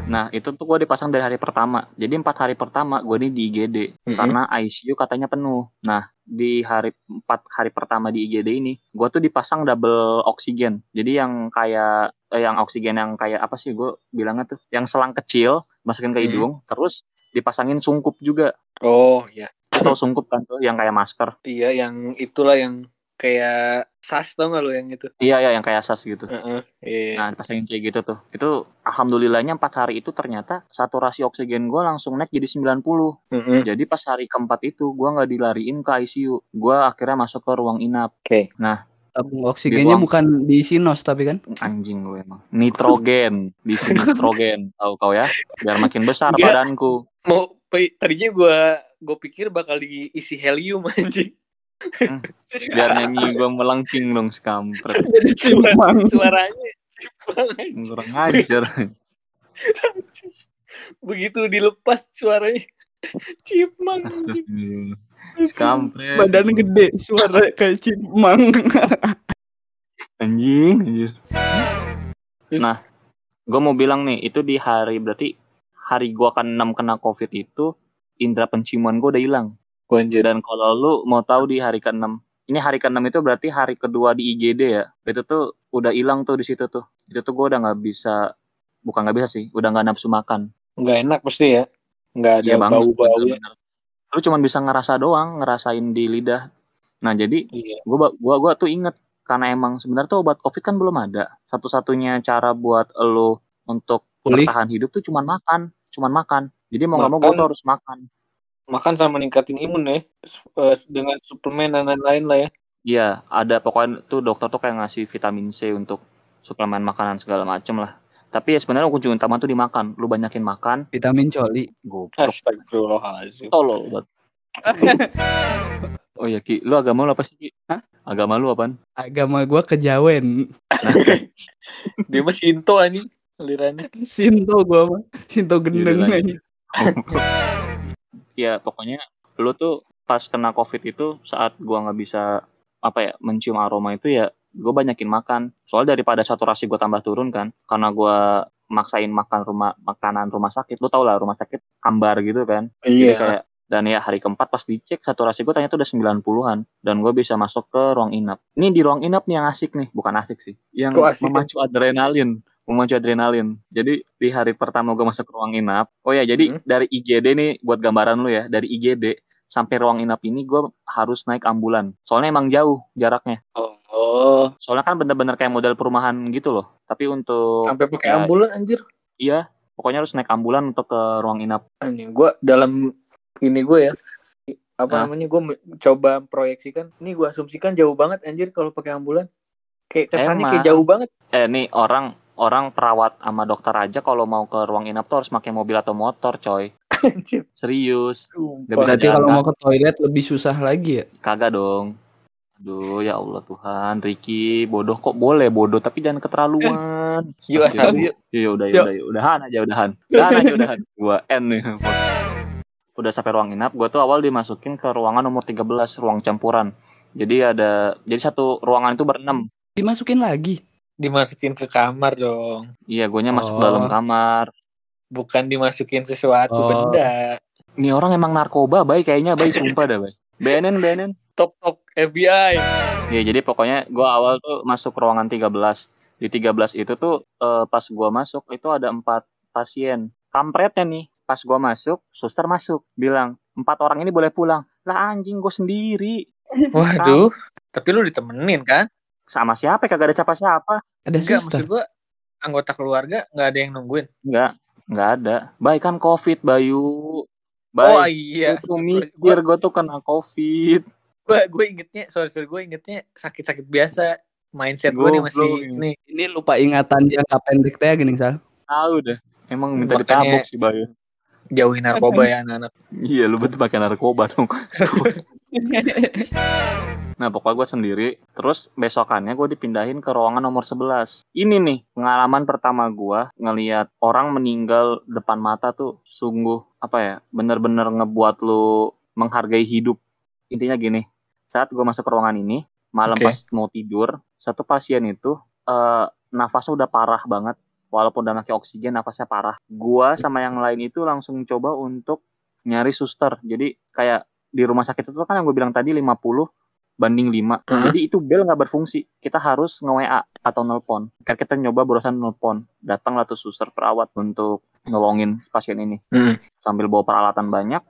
Nah itu tuh gue dipasang dari hari pertama. Jadi empat hari pertama gue ini di IGD Mm-mm. karena ICU katanya penuh. Nah di hari empat hari pertama di IGD ini, gue tuh dipasang double oksigen. Jadi yang kayak eh, yang oksigen yang kayak apa sih gue bilangnya tuh, yang selang kecil masukin ke Hmm. hidung, terus dipasangin sungkup juga. Oh iya, Atau sungkup kan tuh yang kayak masker. iya yang itulah yang kayak sas tau gak lo yang itu? Iya ya yang kayak sas gitu. Heeh, iya. Nah, pasangin kayak gitu tuh. Itu alhamdulillahnya empat hari itu ternyata saturasi oksigen gue langsung naik jadi 90. Heeh. Jadi pas hari keempat itu gue nggak dilariin ke ICU. Gue akhirnya masuk ke ruang inap. Oke. Tabung oksigennya Di bukan diisi nos tapi kan. Anjing lu emang. Nitrogen. Di sini nitrogen. Tahu kau ya? Biar makin besar Enggak. badanku. Mau tadinya gua gua pikir bakal diisi helium anjing. Hmm. Biar nyanyi gue melengking dong sekampret. Jadi cimang. Suaranya. Kurang ajar. begitu dilepas suaranya cipang anjing. Sekampret. Badan gede, suara kayak cimang. Anjing, anjir. Nah, gue mau bilang nih, itu di hari berarti hari gua kan 6 kena covid itu indera penciuman gue udah hilang. Gua anjir. Dan kalau lu mau tahu di hari ke-6, ini hari ke-6 itu berarti hari kedua di IGD ya. Itu tuh udah hilang tuh di situ tuh. Itu tuh gue udah nggak bisa, bukan nggak bisa sih, udah nggak nafsu makan. nggak enak pasti ya nggak ada Iya bau-bau ya bener-bener. Lu cuman bisa ngerasa doang, ngerasain di lidah. Nah jadi iya gua gua gua tuh inget karena emang sebenarnya tuh obat covid kan belum ada satu-satunya cara buat lo untuk bertahan hidup tuh cuman makan cuman makan jadi mau nggak mau gue tuh harus makan makan sama meningkatin imun ya. Eh, dengan suplemen dan lain-lain lah ya. Iya ada pokoknya tuh dokter tuh kayak ngasih vitamin C untuk suplemen makanan segala macem lah. Tapi ya sebenarnya kunci utama tuh dimakan. Lu banyakin makan. Vitamin coli. goblok. Astagfirullahaladzim. Tolol banget oh ya ki. Lu agama lu apa sih ki? Hah? agama lu apaan? Agama gua kejawen. dia mah Shinto anjing alirannya. Sinto gua mah. Sinto gendeng Yaudah, aja. Ya pokoknya lu tuh pas kena covid itu saat gua nggak bisa apa ya mencium aroma itu ya gue banyakin makan. Soal daripada saturasi gue tambah turun kan karena gua maksain makan rumah makanan rumah sakit. Lu tau lah rumah sakit ambar gitu kan? Iya. kayak dan ya hari keempat pas dicek saturasi gue ternyata udah 90-an dan gue bisa masuk ke ruang inap. Ini di ruang inap nih yang asik nih. Bukan asik sih yang asik, memacu adrenalin memacu adrenalin. Jadi di hari pertama gue masuk ke ruang inap oh ya jadi Hmm. dari IGD nih buat gambaran lu ya dari IGD sampai ruang inap ini gue harus naik ambulan. Soalnya emang jauh jaraknya. Oh, oh. soalnya kan bener-bener kayak model perumahan gitu loh. Tapi untuk sampai pakai ya, ambulan anjir? Iya pokoknya harus naik ambulan untuk ke ruang inap. Anjing gua dalam ini gue ya apa Ah. namanya gue coba proyeksikan. Ini gue asumsikan jauh banget anjir kalau pakai ambulan. Kayak kesannya kayak Emang. jauh banget. Eh nih orang orang perawat sama dokter aja kalau mau ke ruang inap tuh harus pakai mobil atau motor coy serius bisa Berarti kalau mau ke toilet lebih susah lagi ya. kagak dong Duh, ya Allah Tuhan, Ricky, bodoh kok boleh bodoh tapi jangan keterlaluan. Yuk asal yuk. Iya udah Yuk. udah udahan aja udahan. Udahan aja udahan. Gua N nih. Udah sampai ruang inap, gua tuh awal dimasukin ke ruangan nomor 13, ruang campuran. Jadi ada jadi satu ruangan itu berenam. Dimasukin lagi. Dimasukin ke kamar dong. Iya, guanya masuk Oh. dalam kamar. Bukan dimasukin sesuatu Oh. benda. Ini orang emang narkoba, baik kayaknya baik sumpah dah, baik. BNN BNN. Top top FBI. Ya, jadi pokoknya gua awal tuh masuk ruangan 13. Di 13 itu tuh eh, pas gua masuk itu ada empat pasien. Kampretnya nih, pas gua masuk, suster masuk, bilang, "Empat orang ini boleh pulang." Lah anjing gua sendiri. Waduh. Tapi lu ditemenin kan? Sama siapa? Kagak ada siapa-siapa. Ada Enggak, suster. maksud gua anggota keluarga nggak ada yang nungguin. Enggak, enggak ada. Baik kan Covid, Bayu. Oh Baik. iya. Sorry, mikir Gua, gue tuh kena Covid. gua, gua ingetnya, sorry sorry, gue ingetnya sakit-sakit biasa. Mindset gue nih masih nih. Ini lupa ingatan jangka pendek teh gini, Sal. Tahu deh. Emang minta Makanya- ditabok sih Bayu. Jauhin narkoba ya anak-anak. Iya, lu betul pakai narkoba dong. Nah, pokoknya gue sendiri. Terus besokannya gue dipindahin ke ruangan nomor 11. Ini nih, pengalaman pertama gue ngelihat orang meninggal depan mata tuh sungguh, apa ya, bener-bener ngebuat lu menghargai hidup. Intinya gini, saat gue masuk ke ruangan ini, malam Oke. pas mau tidur, satu pasien itu eh nafasnya udah parah banget. Walaupun udah pakai oksigen, nafasnya parah. Gua sama yang lain itu langsung coba untuk nyari suster. Jadi kayak di rumah sakit itu kan yang gue bilang tadi 50 banding 5. Heeh. Jadi itu bel nggak berfungsi. Kita harus nge-WA atau nelpon. Kan kita nyoba berusaha nelpon. Datanglah tuh suster perawat untuk nolongin pasien ini. Hmm. Sambil bawa peralatan banyak,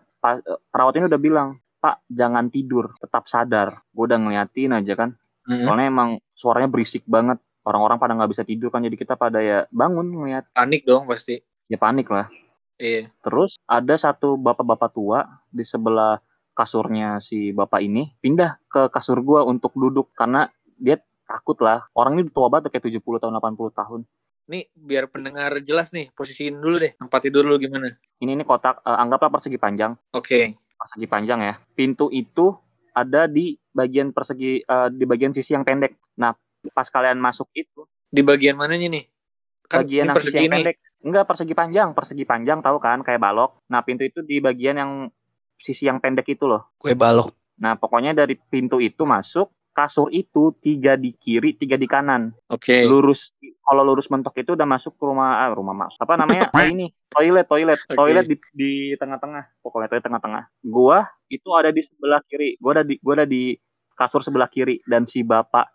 perawat ini udah bilang, "Pak, jangan tidur, tetap sadar." Gue udah ngeliatin aja kan. Hmm. Soalnya emang suaranya berisik banget. Orang-orang pada nggak bisa tidur kan jadi kita pada ya bangun ngeliat. Panik dong pasti. Ya panik lah. Iya. Terus ada satu bapak-bapak tua di sebelah kasurnya si bapak ini pindah ke kasur gua untuk duduk karena dia takut lah. Orang ini tua banget kayak 70 tahun 80 tahun. Nih biar pendengar jelas nih, posisiin dulu deh. Tempat tidur lu gimana? Ini ini kotak eh, anggaplah persegi panjang, Oke. persegi panjang ya. Pintu itu ada di bagian persegi eh, di bagian sisi yang pendek. Nah, pas kalian masuk itu Di bagian mananya nih? Kan bagian persegi yang ini. pendek. Enggak, persegi panjang, persegi panjang tahu kan kayak balok. Nah, pintu itu di bagian yang sisi yang pendek itu loh. Kue balok. Nah, pokoknya dari pintu itu masuk, kasur itu tiga di kiri, tiga di kanan. Oke. Lurus, kalau lurus mentok itu udah masuk ke rumah, ah, rumah mas. Apa namanya? Ah, ini toilet, toilet, Oke. toilet di di tengah-tengah. Pokoknya toilet tengah-tengah. Gua itu ada di sebelah kiri. Gua ada di, gua ada di kasur sebelah kiri dan si bapak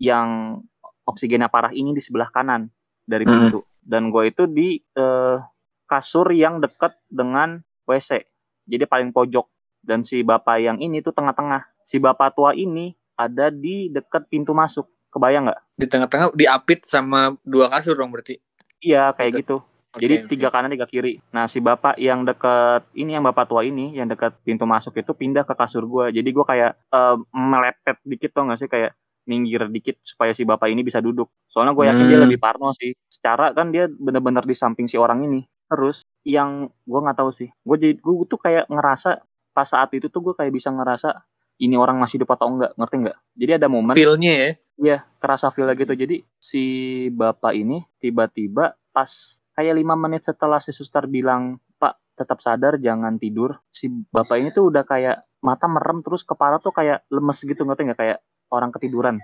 yang oksigennya parah ini di sebelah kanan dari Hmm. pintu. Dan gua itu di eh, kasur yang dekat dengan WC. Jadi paling pojok. Dan si bapak yang ini tuh tengah-tengah. Si bapak tua ini ada di dekat pintu masuk. Kebayang nggak? Di tengah-tengah diapit sama dua kasur dong berarti. Iya kayak Gitu. gitu. Oke, Jadi oke. tiga kanan tiga kiri. Nah si bapak yang dekat ini yang bapak tua ini yang dekat pintu masuk itu pindah ke kasur gua. Jadi gua kayak eh, melepet dikit tuh nggak sih kayak minggir dikit supaya si bapak ini bisa duduk. Soalnya gue yakin dia Hmm. lebih parno sih. Secara kan dia bener-bener di samping si orang ini. Terus yang gua nggak tahu sih. Gue jadi gue tuh kayak ngerasa pas saat itu tuh gue kayak bisa ngerasa ini orang masih hidup atau enggak ngerti nggak? Jadi ada momen Feel-nya ya. Iya, kerasa feel gitu. Jadi si bapak ini tiba-tiba pas kayak lima menit setelah si suster bilang, Pak tetap sadar jangan tidur. Si bapak ini tuh udah kayak mata merem terus kepala tuh kayak lemes gitu ngerti nggak kayak orang ketiduran.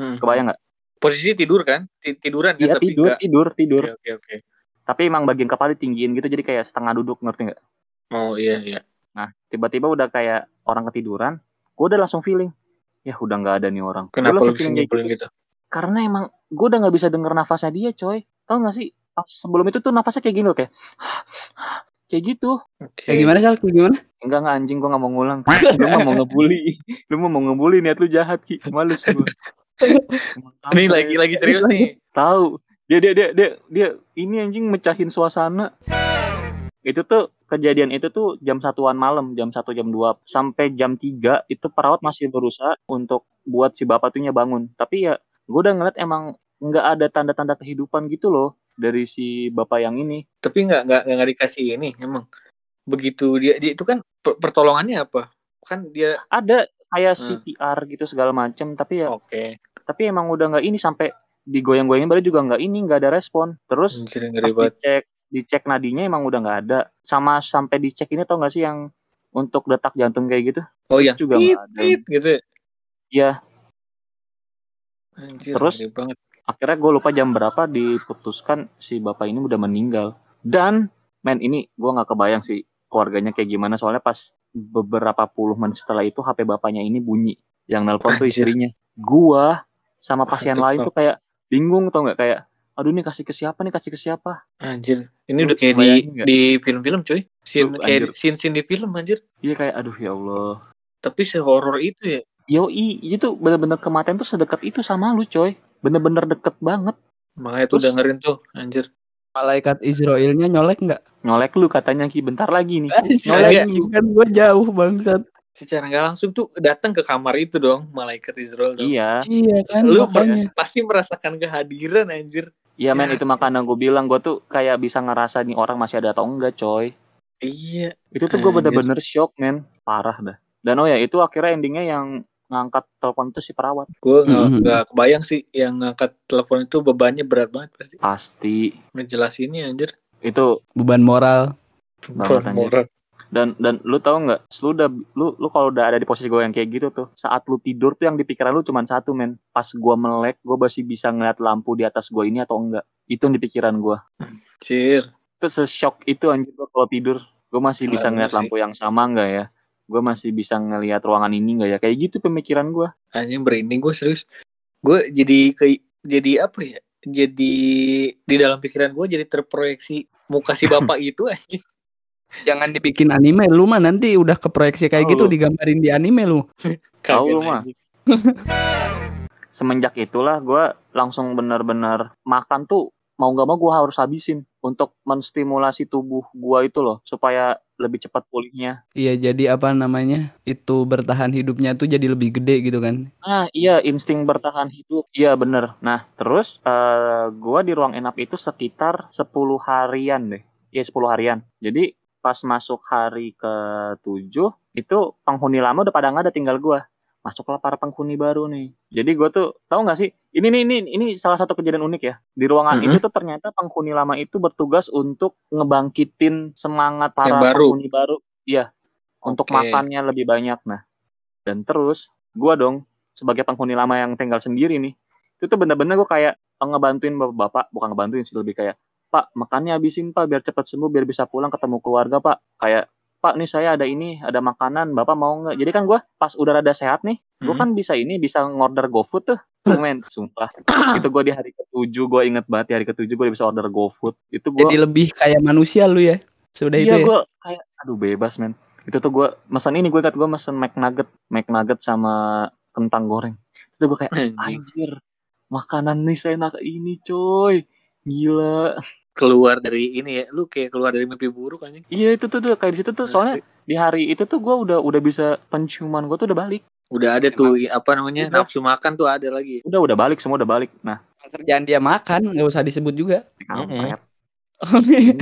Hmm. Kebayang nggak? Posisi tidur kan? Ti- Tiduran kan Iya tidur, enggak. tidur, tidur. Oke, oke, oke. Tapi emang bagian kepala ditinggiin gitu jadi kayak setengah duduk ngerti nggak? Oh iya iya. Nah tiba-tiba udah kayak orang ketiduran. Gue udah langsung feeling, ya udah nggak ada nih orang. Kenapa lu feeling gitu. gitu? karena emang gue udah nggak bisa denger nafasnya dia coy tau gak sih pas sebelum itu tuh nafasnya kayak gini loh kayak kayak gitu Oke. Kayak gimana, Sal? Kayak gimana? enggak nggak anjing gue nggak mau ngulang lu mau ngebully lu mau ngebully niat lu jahat ki males gue Ini lagi lagi serius nih. tahu dia dia dia dia dia ini anjing mecahin suasana itu tuh kejadian itu tuh jam satuan malam jam satu jam 2 sampai jam 3 itu perawat masih berusaha untuk buat si bapak tuhnya bangun tapi ya gue udah ngeliat emang nggak ada tanda-tanda kehidupan gitu loh dari si bapak yang ini Tapi nggak nggak nggak dikasih ini emang. Begitu dia, dia itu kan per- pertolongannya apa? Kan dia ada kayak Hmm. CPR gitu segala macem tapi ya Oke. tapi emang udah nggak ini sampai digoyang-goyangin baru juga nggak ini nggak ada respon terus Anjir pas dicek dicek nadinya emang udah nggak ada sama sampai dicek ini tau nggak sih yang untuk detak jantung kayak gitu Oh ya. juga nggak ada. tit, gitu ya. ya Anjir Terus? banget. akhirnya gue lupa jam berapa diputuskan si bapak ini udah meninggal dan men ini gue nggak kebayang sih keluarganya kayak gimana soalnya pas beberapa puluh menit setelah itu HP bapaknya ini bunyi yang nelpon tuh Anjir. istrinya gua sama pasien the lain tuh kayak bingung tau nggak kayak aduh ini kasih ke siapa nih kasih ke siapa Anjir. Ini Lu udah kayak di nggak? di film-film coy. Scene Lu, kayak anjir. scene-scene di film anjir. iya kayak aduh ya Allah Tapi sehoror itu ya. Yoi, itu bener-bener kematian tuh sedekat itu sama lu coy bener-bener deket banget Makanya tuh dengerin tuh anjir. Malaikat Israelnya nyolek nggak? nyolek lu katanya ki bentar lagi nih Nyolek. Nyolek kan gue jauh bangsat. Secara nggak langsung tuh datang ke kamar itu dong malaikat Israel dong. iya Iya kan Lu makanya. pasti merasakan kehadiran anjir. Iya men Ya. itu makanya gue bilang gue tuh kayak bisa ngerasa nih orang masih ada atau enggak coy. Iya. Itu tuh gue bener-bener shock men, parah dah. Dan oh ya itu akhirnya endingnya yang ngangkat telepon itu si perawat. Gue nggak Mhm. nggak kebayang sih yang ngangkat telepon itu bebannya berat banget pasti. Pasti Ngejelasinnya anjir. itu Beban moral. Anjir. Moral. Dan dan lu tahu nggak? Lu udah lu lu kalau udah ada di posisi gue yang kayak gitu tuh, saat lu tidur tuh yang di pikiran lu cuma satu men. Pas gue melek, gue masih bisa ngeliat lampu di atas gue ini atau enggak. Itu yang di pikiran gue. Anjir. Itu se-shock itu anjir gue kalau tidur. Gue masih bisa Bener ngeliat lampu yang sama enggak ya? Gue masih bisa ngeliat ruangan ini enggak ya? Kayak gitu pemikiran gue. Anjing berinding gue serius. Gue jadi ke jadi apa ya? Jadi di dalam pikiran gue jadi terproyeksi muka si bapak itu anjing. Jangan dibikin anime lu mah nanti udah keproyeksi kayak Tahu gitu lu. digambarin di anime lu. Tahu lu mah. semenjak itulah gue langsung bener-bener makan tuh mau nggak mau gue harus habisin untuk menstimulasi tubuh gue itu loh supaya lebih cepat pulihnya. Iya jadi apa namanya itu bertahan hidupnya tuh jadi lebih gede gitu kan. Nah iya insting bertahan hidup iya bener. Nah terus eh gue di ruang inap itu sekitar 10 harian deh. Iya 10 harian. Jadi pas masuk hari ke 7 itu penghuni lama udah pada nggak ada tinggal gue. Masuklah para penghuni baru nih. Jadi gue tuh tahu nggak sih? Ini nih ini ini salah satu kejadian unik ya. Di ruangan Mhm. itu tuh ternyata penghuni lama itu bertugas untuk ngebangkitin semangat para Yang baru. penghuni baru. Iya. Untuk Oke. makannya lebih banyak. Nah dan terus gue dong sebagai penghuni lama yang tinggal sendiri nih itu tuh bener-bener gue kayak ngebantuin bapak bukan ngebantuin sih lebih kayak pak makannya habisin pak biar cepat sembuh biar bisa pulang ketemu keluarga pak. Kayak pak nih saya ada ini ada makanan bapak mau nggak? Jadi kan gue pas udah rada sehat nih gue Hmm. kan bisa ini bisa ngorder GoFood tuh. Men sumpah. Itu gue di hari ketujuh gue inget banget di hari ketujuh gue bisa order GoFood. Itu gue Jadi lebih kayak manusia lu ya. Sudah itu iya ya. gue kayak aduh bebas men. Itu tuh gue mesen ini gue ingat gue mesen McNugget McNugget sama kentang goreng. Itu gue kayak anjir makanan nih saya enak ini coy gila Keluar dari ini ya. Lu kayak keluar dari mimpi buruk anjing. iya itu tuh, tuh kayak di situ tuh soalnya di hari itu tuh gue udah udah bisa penciuman gue tuh udah balik Udah ada tuh apa namanya Udah. nafsu makan tuh ada lagi. udah udah balik semua udah balik nah Kerjaan dia makan nggak usah disebut juga. kampret.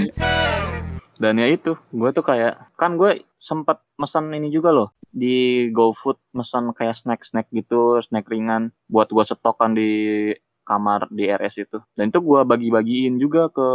dan ya itu gue tuh kayak kan gue sempet mesen ini juga loh di GoFood mesen kayak snack snack gitu snack ringan buat gue setokan di kamar di RS itu dan itu gue bagi-bagiin juga ke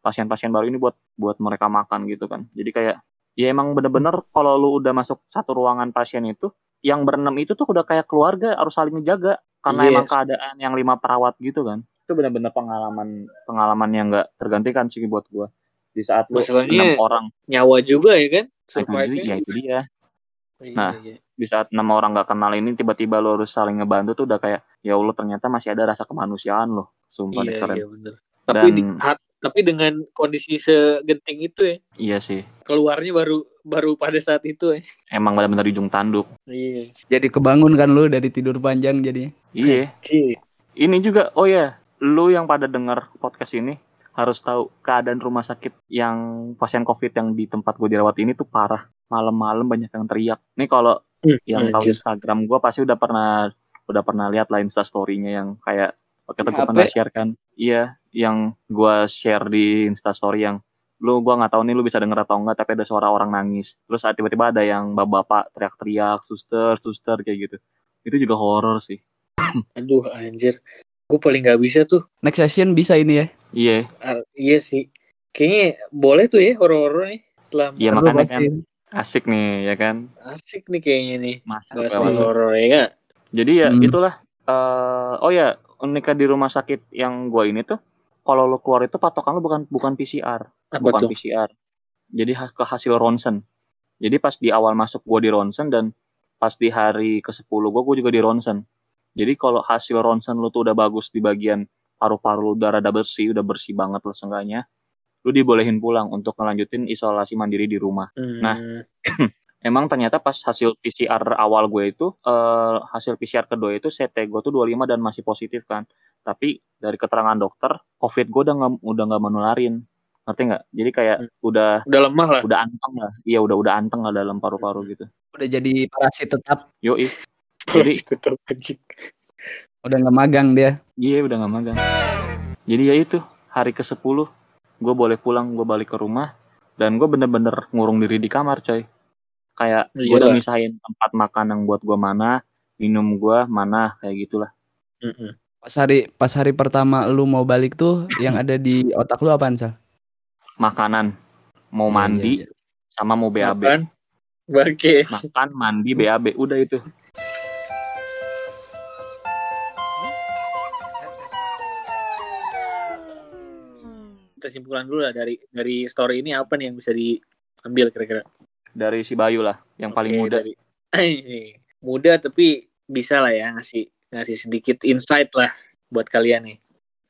pasien-pasien baru ini buat buat mereka makan gitu kan jadi kayak ya emang bener-bener kalau lu udah masuk satu ruangan pasien itu yang berenam itu tuh udah kayak keluarga harus saling menjaga karena Yes. emang keadaan yang lima perawat gitu kan itu bener-bener pengalaman pengalaman yang nggak tergantikan sih buat gue di saat lu enam orang Nyawa juga ya kan? Nah, ya itu dia Iya, Nah. iya. Di saat enam orang nggak kenal ini tiba-tiba lo harus saling ngebantu tuh udah kayak ya Allah ternyata masih ada rasa kemanusiaan loh sumpah deh Iya, keren iya bener. Tapi Dan- di, ha- tapi dengan kondisi segenting itu ya, iya sih keluarnya baru baru pada saat itu ya. emang benar-benar di ujung tanduk Iya. Jadi kebangun kan lu dari tidur panjang jadi. iya Ci. ini juga oh ya lu yang pada denger podcast ini harus tahu keadaan rumah sakit yang pasien covid yang di tempat gue dirawat ini tuh parah malam-malam banyak yang teriak nih kalau yang tahu. Instagram gue pasti udah pernah udah pernah lihat lah Insta story-nya yang kayak waktu itu gue pernah share kan iya yang gue share di Insta story yang lu gua nggak tahu nih lu bisa denger atau enggak tapi ada suara orang nangis terus ah, tiba-tiba ada yang bapak-bapak teriak-teriak suster suster kayak gitu itu juga horor sih Aduh anjir. Gue paling gak bisa tuh. Next session bisa ini ya. iya Ah, iya sih. Kayaknya boleh tuh ya horor-horor nih. Setelah Iya, makanya kan. Asik nih ya kan asik nih kayaknya nih. masuk Bahas horor ya nggak? jadi ya Hmm. itulah eh oh ya uniknya di rumah sakit yang gua ini tuh kalau lu keluar itu patokan lu bukan bukan PCR Apa bukan tuh? PCR jadi ke hasil ronsen jadi pas di awal masuk gua di ronsen dan pas di hari ke 10 gua gua juga di ronsen jadi kalau hasil ronsen lu tuh udah bagus di bagian paru-paru lu udah rada bersih udah bersih banget lah seenggaknya lu dibolehin pulang untuk ngelanjutin isolasi mandiri di rumah Hmm, Nah. Emang ternyata pas hasil PCR awal gue itu, eh, hasil PCR kedua itu CT gue tuh 25 dan masih positif kan. Tapi dari keterangan dokter, COVID gue udah nggak udah nggak menularin. Ngerti nggak? Jadi kayak Hmm. udah udah lemah lah. udah anteng lah. Iya udah udah anteng lah dalam paru-paru gitu. Udah jadi parasit tetap. Kalau Jadi- tetap anjing. Udah nggak magang dia. Iya udah nggak magang. Jadi ya itu hari ke 10 gue boleh pulang, gue balik ke rumah dan gue bener-bener ngurung diri di kamar coy. Kayak gue udah Iyalah. misahin tempat makan yang buat gue mana, minum gue mana kayak gitulah. Pas hari pas hari pertama lu mau balik tuh yang ada di otak lu apaan, Sal? Makanan, mau Iya, mandi iya, iya. sama mau BAB. Makan. Makan, mandi, BAB, udah itu. Kesimpulan dulu lah dari dari story ini apa nih yang bisa diambil kira-kira? Dari si Bayu lah, yang paling Oke, muda. dari- muda tapi bisa lah ya ngasih ngasih sedikit insight lah buat kalian nih.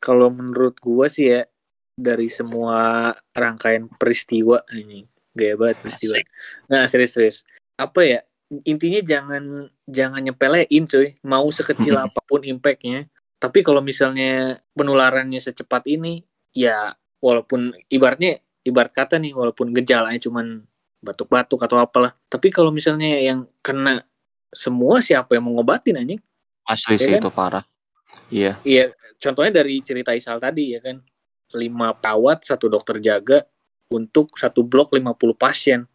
Kalau menurut gua sih ya dari semua rangkaian peristiwa ini gaya banget peristiwa. Nah serius-serius apa ya intinya jangan jangan nyepelein cuy mau sekecil apa pun impactnya tapi kalau misalnya penularannya secepat ini ya walaupun ibaratnya ibarat kata nih walaupun gejalanya cuman batuk-batuk atau apalah tapi kalau misalnya yang kena semua siapa yang mau ngobatin anjing Asli Iya sih kan? itu parah. Iya, iya contohnya dari cerita Isal tadi ya kan lima perawat satu dokter jaga untuk satu blok 50 pasien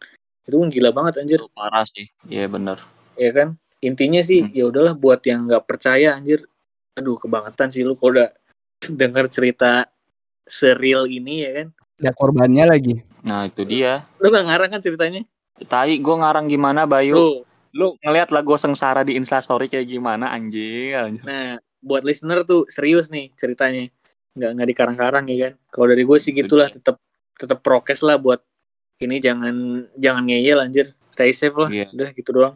itu kan gila banget anjir itu parah sih. Iya bener. ya kan intinya sih Hmm. ya udahlah buat yang nggak percaya anjir aduh kebangetan sih lu kalau udah dengar cerita seril ini ya kan Ada korbannya lagi. Nah itu dia. lu nggak ngarang kan ceritanya Tai, gue ngarang gimana Bayu? Tuh. Lu ngeliat lah gue sengsara di instastory kayak gimana anjing. anjing. nah buat listener tuh serius nih ceritanya nggak nggak dikarang-karang ya kan kalau dari gue sih gitulah tetap tetap prokes lah buat ini jangan jangan ngeyel anjir stay safe lah Iya. udah gitu doang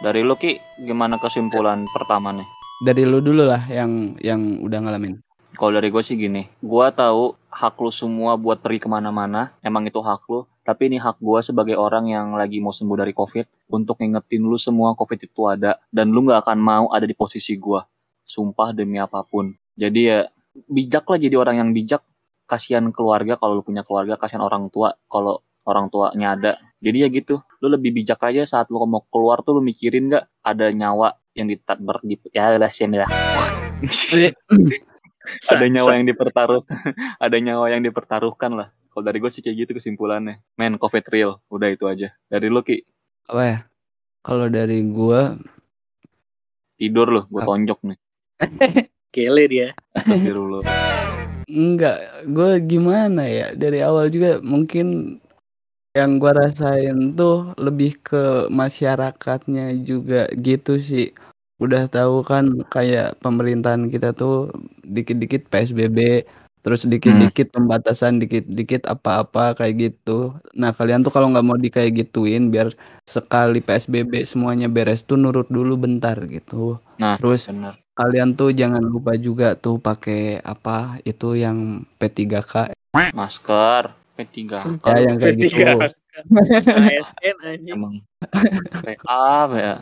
Dari lu Ki, gimana kesimpulan pertama nih? Dari lu dulu lah yang yang udah ngalamin. Kalau dari gue sih gini, gue tahu hak lu semua buat pergi ke mana-mana, emang itu hak lu. Tapi ini hak gue sebagai orang yang lagi mau sembuh dari COVID untuk ngingetin lu semua COVID itu ada dan lu nggak akan mau ada di posisi gue. Sumpah demi apa pun. Jadi ya bijak lah jadi orang yang bijak. Kasihan keluarga kalau lu punya keluarga, kasihan orang tua kalau orang tuanya ada. Jadi ya gitu, lu lebih bijak aja saat lu mau keluar tuh lu mikirin nggak ada nyawa yang ditat ber di ya lah sih lah. ada nyawa yang dipertaruh ada nyawa yang dipertaruhkan lah. Kalau dari gue sih kayak gitu kesimpulannya. Men covid real. Udah itu aja. Dari lu ki? Apa ya? Kalau dari gua tidur lu gue tonjok nih. Kele dia. Astagfirullah. Enggak, gua gimana ya? Dari awal juga mungkin yang gua rasain tuh lebih ke masyarakatnya juga gitu sih. Udah tahu kan kayak pemerintahan kita tuh dikit-dikit PSBB, terus dikit-dikit pembatasan, dikit-dikit apa-apa kayak gitu. Nah, kalian tuh kalau nggak mau di kayak gituin biar sekali PSBB semuanya beres tuh nurut dulu bentar gitu. Nah, Terus bener kalian tuh jangan lupa juga tuh pakai apa itu yang P3K masker P3 ya yang kayak gitu. ASN anjing emang. PA ya.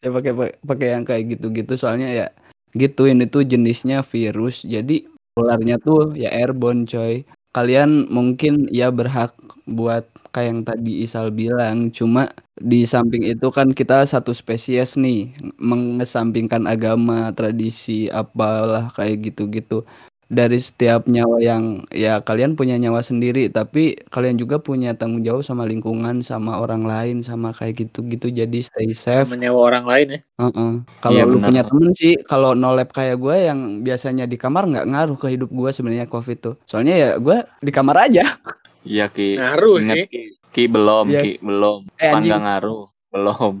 Ya pakai pakai yang kayak gitu-gitu. Soalnya ya gitu ini tuh jenisnya virus. Jadi ularnya tuh ya airborne coy. Kalian mungkin ya berhak buat kayak yang tadi Isal bilang, cuma di samping itu kan kita satu spesies nih, mengesampingkan agama, tradisi, apalah kayak gitu-gitu. Dari setiap nyawa yang ya kalian punya nyawa sendiri tapi kalian juga punya tanggung jawab sama lingkungan sama orang lain sama kayak gitu-gitu jadi stay safe menyewa orang lain ya Heeh. Kalau Iya, lu punya temen sih, kalau no lab kayak gue yang biasanya di kamar nggak ngaruh ke hidup gue sebenarnya COVID tuh. Soalnya ya gue di kamar aja. Iya Ki. ngaruh Ingat sih Ki. Ki belum, Iya. Ki belum. Eh, nggak ngaruh, belum.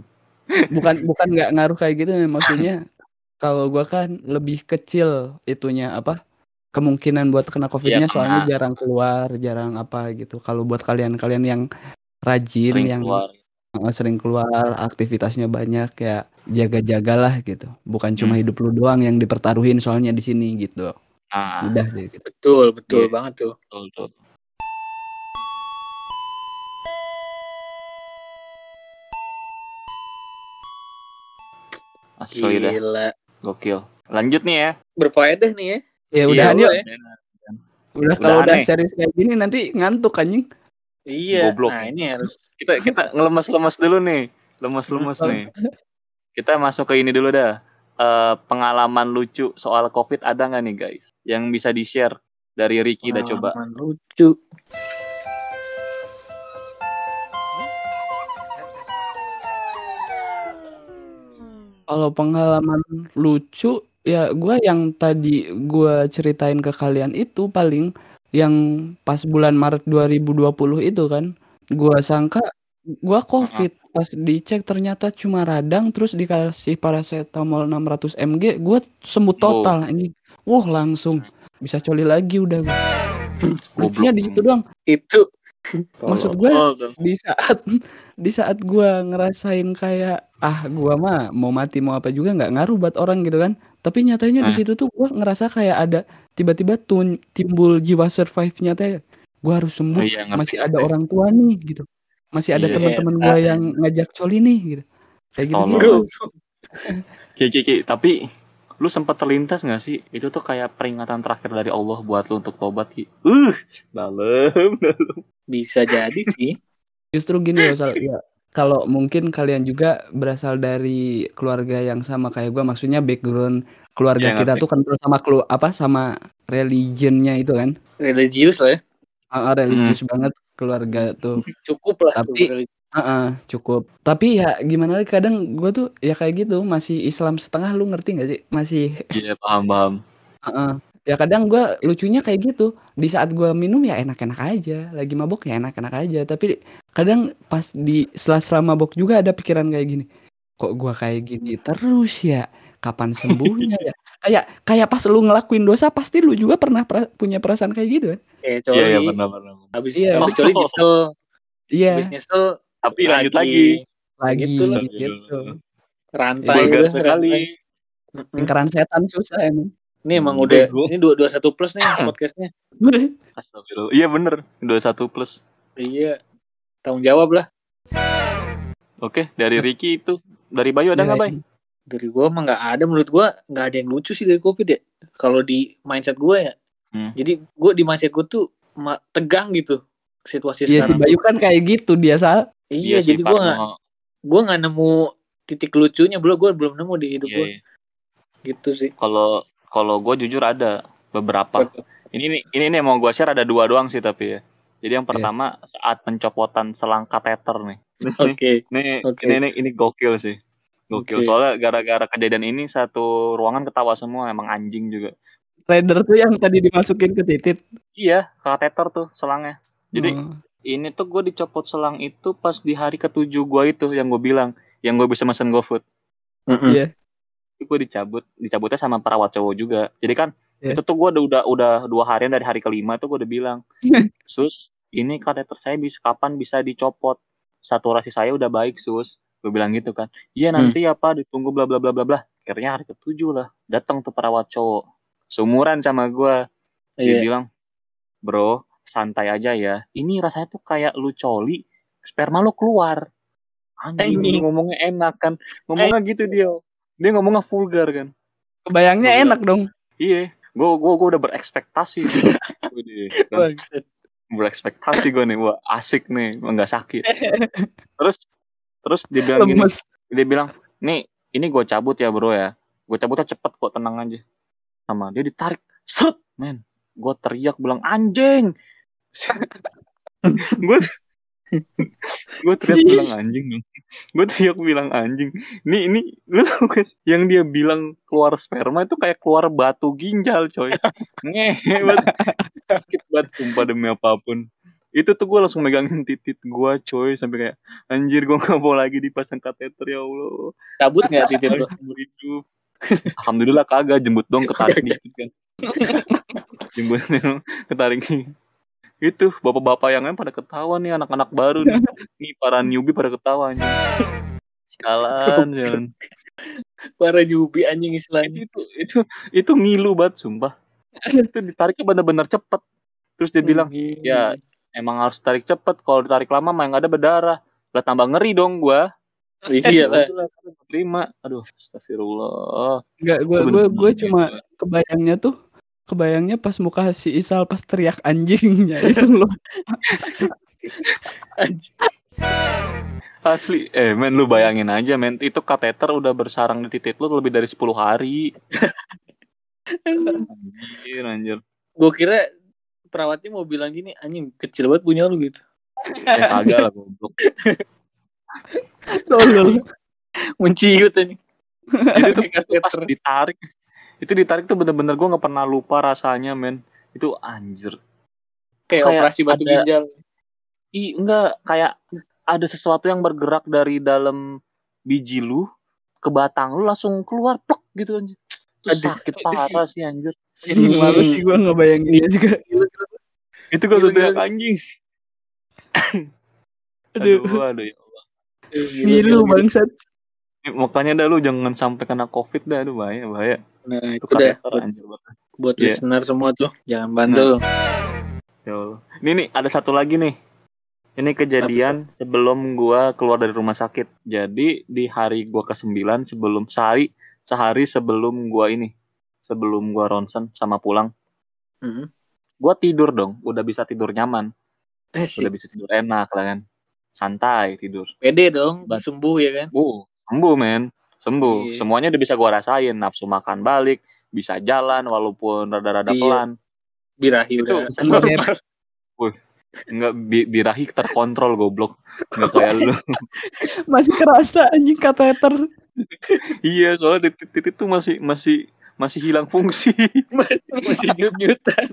Bukan bukan nggak ngaruh kayak gitu, maksudnya kalau gue kan lebih kecil itunya apa kemungkinan buat kena COVID-nya Iya, soalnya kena. jarang keluar, jarang apa gitu. Kalau buat kalian-kalian yang rajin, Sering yang keluar. sering keluar, aktivitasnya banyak ya jaga-jagalah gitu. Bukan cuma Hmm. hidup lu doang yang dipertaruhin soalnya di sini gitu. Nah, Udah deh gitu. betul betul Iya. banget tuh betul, betul. Asli dah, gila gokil. Lanjut nih ya. berfaedah nih ya Ya Iya, udahan yuk. ya. Udah Udah kalau udah serius kayak gini nanti ngantuk anjing. iya Goblok. nah ini harus Kita kita ngelemes-lemes dulu nih. Lemes-lemes Hmm. nih. Kita masuk ke ini dulu dah. Eh, pengalaman lucu soal COVID ada nggak nih guys? Yang bisa di-share dari Ricky dah coba. pengalaman lucu Kalau pengalaman lucu ya gua yang tadi gua ceritain ke kalian itu paling yang pas bulan Maret 2020 itu kan. Gua sangka gua COVID pas dicek ternyata cuma radang terus dikasih paracetamol 600 mg gua sembuh Wow. total anjing. Wah langsung bisa coli lagi udah gua. Lucunya di situ doang. itu Maksud gue Oh, Bang. di saat di saat gua ngerasain kayak ah gua mah mau mati mau apa juga nggak ngaruh buat orang gitu kan tapi nyatanya di Nah. situ tuh gua ngerasa kayak ada tiba-tiba tun- timbul jiwa survive-nya teh gua harus sembuh Oh, iya, ngerti, masih ada ngerti. orang tua nih gitu masih ada Iya. teman-teman gua Iya. yang ngajak coli nih gitu kayak gitu gitu Ki, Ki, Ki, tapi lu sempat terlintas nggak sih? Itu tuh kayak peringatan terakhir dari Allah buat lu untuk tobat, Ki. Uh, dalam, dalam. bisa jadi sih justru gini loh Sal, ya kalau mungkin kalian juga berasal dari keluarga yang sama kayak gua maksudnya background keluarga Iya, kita ngerti. tuh kental sama kelu apa sama religionnya itu kan religius lah ya Ah, ah, religius Hmm. banget keluarga tuh cukup lah Tapi- Ah, ah, cukup tapi ya gimana lagi kadang gua tuh ya kayak gitu masih Islam setengah lu ngerti nggak sih masih Iya, paham, paham. ah, ah. Ya kadang gua lucunya kayak gitu. Di saat gua minum ya enak-enak aja. Lagi mabok ya enak-enak aja. Tapi kadang pas di setelah mabok juga ada pikiran kayak gini. Kok gua kayak gini terus ya? Kapan sembuhnya ya? Kayak kayak pas lu ngelakuin dosa pasti lu juga pernah pra- punya perasaan kayak gitu kan? Kayak Iya, coli. iya, benar. habis Iya. habis coli nyesel. Iya. Habis nyesel Tapi lanjut lagi. lagi gitu lah. gitu. Rantai udah sekali. lingkaran setan susah emang ini emang udah bego. ini dua dua satu plus nih podcastnya Astagfirullah. Iya bener, 21 plus. iya tanggung jawab lah Oke, dari Ricky itu. Dari Bayu ada Iya, nggak, Bay? dari gua mah nggak ada menurut gua nggak ada yang lucu sih dari covid ya kalau di mindset gua ya Hmm. jadi gua di mindset gua tuh ma- tegang gitu situasi Iya si sekarang Bayu kan kayak gitu dia sal iya, sih, jadi gua nggak gua nggak nemu titik lucunya belum gua belum nemu di hidup Iya, gua iya. gitu sih Kalau kalau gue jujur ada beberapa. Ini nih ini ini yang mau gue share ada dua doang sih tapi ya. Jadi yang pertama saat pencopotan selang kateter nih. oke Ini Oke. ini ini ini gokil sih. Gokil. Oke. Soalnya gara-gara kejadian ini satu ruangan ketawa semua emang anjing juga. Raider tuh yang tadi dimasukin ke titit Iya, kateter tuh selangnya. Jadi Oh. ini tuh gue dicopot selang itu pas di hari ketujuh gue itu yang gue bilang yang gue bisa mesen GoFood. Iya. Itu gue dicabut, dicabutnya sama perawat cowok juga. Jadi kan Iya. itu tuh gue udah, udah udah dua harian dari hari kelima tuh gue udah bilang, sus ini kateter saya bisa kapan bisa dicopot? Saturasi saya udah baik sus. Gue bilang gitu kan. Iya nanti ya pak ditunggu bla bla bla bla bla. Akhirnya hari ketujuh lah datang tuh perawat cowok. Seumuran sama gue. Dia iya bilang, bro santai aja ya. Ini rasanya tuh kayak lu coli, sperma lu keluar. Anjing Anjing. ngomongnya enak kan. Ngomongnya gitu dia. Dia ngomongnya vulgar kan. kebayangnya Gua enak dong Iya, gue gue gue udah berekspektasi. Kan. Berekspektasi gue nih, wah asik nih, nggak sakit. Terus terus dia bilang gini, lemes dia bilang, nih ini gue cabut ya bro ya, gue cabutnya cepet kok tenang aja. Sama dia ditarik, seret, men gue teriak bilang anjing gue gue teriak bilang anjing nih gue teriak bilang anjing ini ini lu tau sih? yang dia bilang keluar sperma itu kayak keluar batu ginjal coy ngehe banget sakit banget sumpah demi apa pun itu tuh gue langsung megangin titit gue coy sampai kayak anjir gue gak mau lagi dipasang kateter ya allah Cabut nggak titik lo? Hidup. Alhamdulillah kagak jembut dong ketarik dikit kan. jembut dong ketarik. Itu bapak-bapak yang lain pada ketawa nih anak-anak baru nih. Nih para newbie pada ketawa nih. Jalan, jalan. Para nyubi anjing istilahnya. Itu itu itu ngilu banget sumpah. Itu ditariknya bener-bener cepet. Terus dia bilang, ya emang harus tarik cepet. Kalau ditarik lama mah yang ada berdarah. Lah tambah ngeri dong gua. Iya lah. Kagak terima. Aduh, astagfirullah. Enggak, gue gue bener-bener cuma kebayangnya tuh kebayangnya pas muka si Isal pas teriak anjingnya itu loh. Anjing. Asli, eh men lu bayangin aja men itu kateter udah bersarang di titik lu lebih dari 10 hari. Anjir, anjir. Gue kira perawatnya mau bilang gini, anjing kecil banget punya lu gitu. Eh kagak lah goblok. Tolol. Menciut tuh Kayak pas kateter. ditarik. Itu ditarik tuh bener-bener gue nggak pernah lupa rasanya men. Itu anjir. Kayak kayak operasi batu ada- ginjal. Ih, enggak kayak ada sesuatu yang bergerak dari dalam biji lu ke batang lu langsung keluar plek gitu anjir. Itu Aduh. sakit parah sih anjir. Ini malu sih gue ngebayanginnya juga. Itu gue teriak anjing. Aduh, Aduh, aduh ya Allah. ngilu bangsat. Makanya dah lu jangan sampai kena covid dah, aduh bahaya bahaya. Nah, Itu itu udah karakter buat, buat Iya. listener semua tuh. Jangan bandel. Ya Allah. Ini nih ada satu lagi nih. Ini kejadian sebelum gua keluar dari rumah sakit. Jadi di hari gua ke-9 sebelum sehari sehari sebelum gua ini sebelum gua ronsen sama pulang, Hmm. gua tidur dong, udah bisa tidur nyaman, Eh udah bisa tidur enak lah kan. Santai tidur. Pede dong, sembuh ya kan? Uh, sembuh men, sembuh. Iya. Semuanya udah bisa gua rasain, nafsu makan balik, bisa jalan walaupun rada-rada Iya. pelan. Birahi Itu udah. sembuh. normal. Enggak bi- birahi terkontrol goblok. Enggak kayak lu. Masih kerasa anjing kateter. iya, soalnya titik-titik tuh masih masih masih hilang fungsi. Masih nyut-nyutan.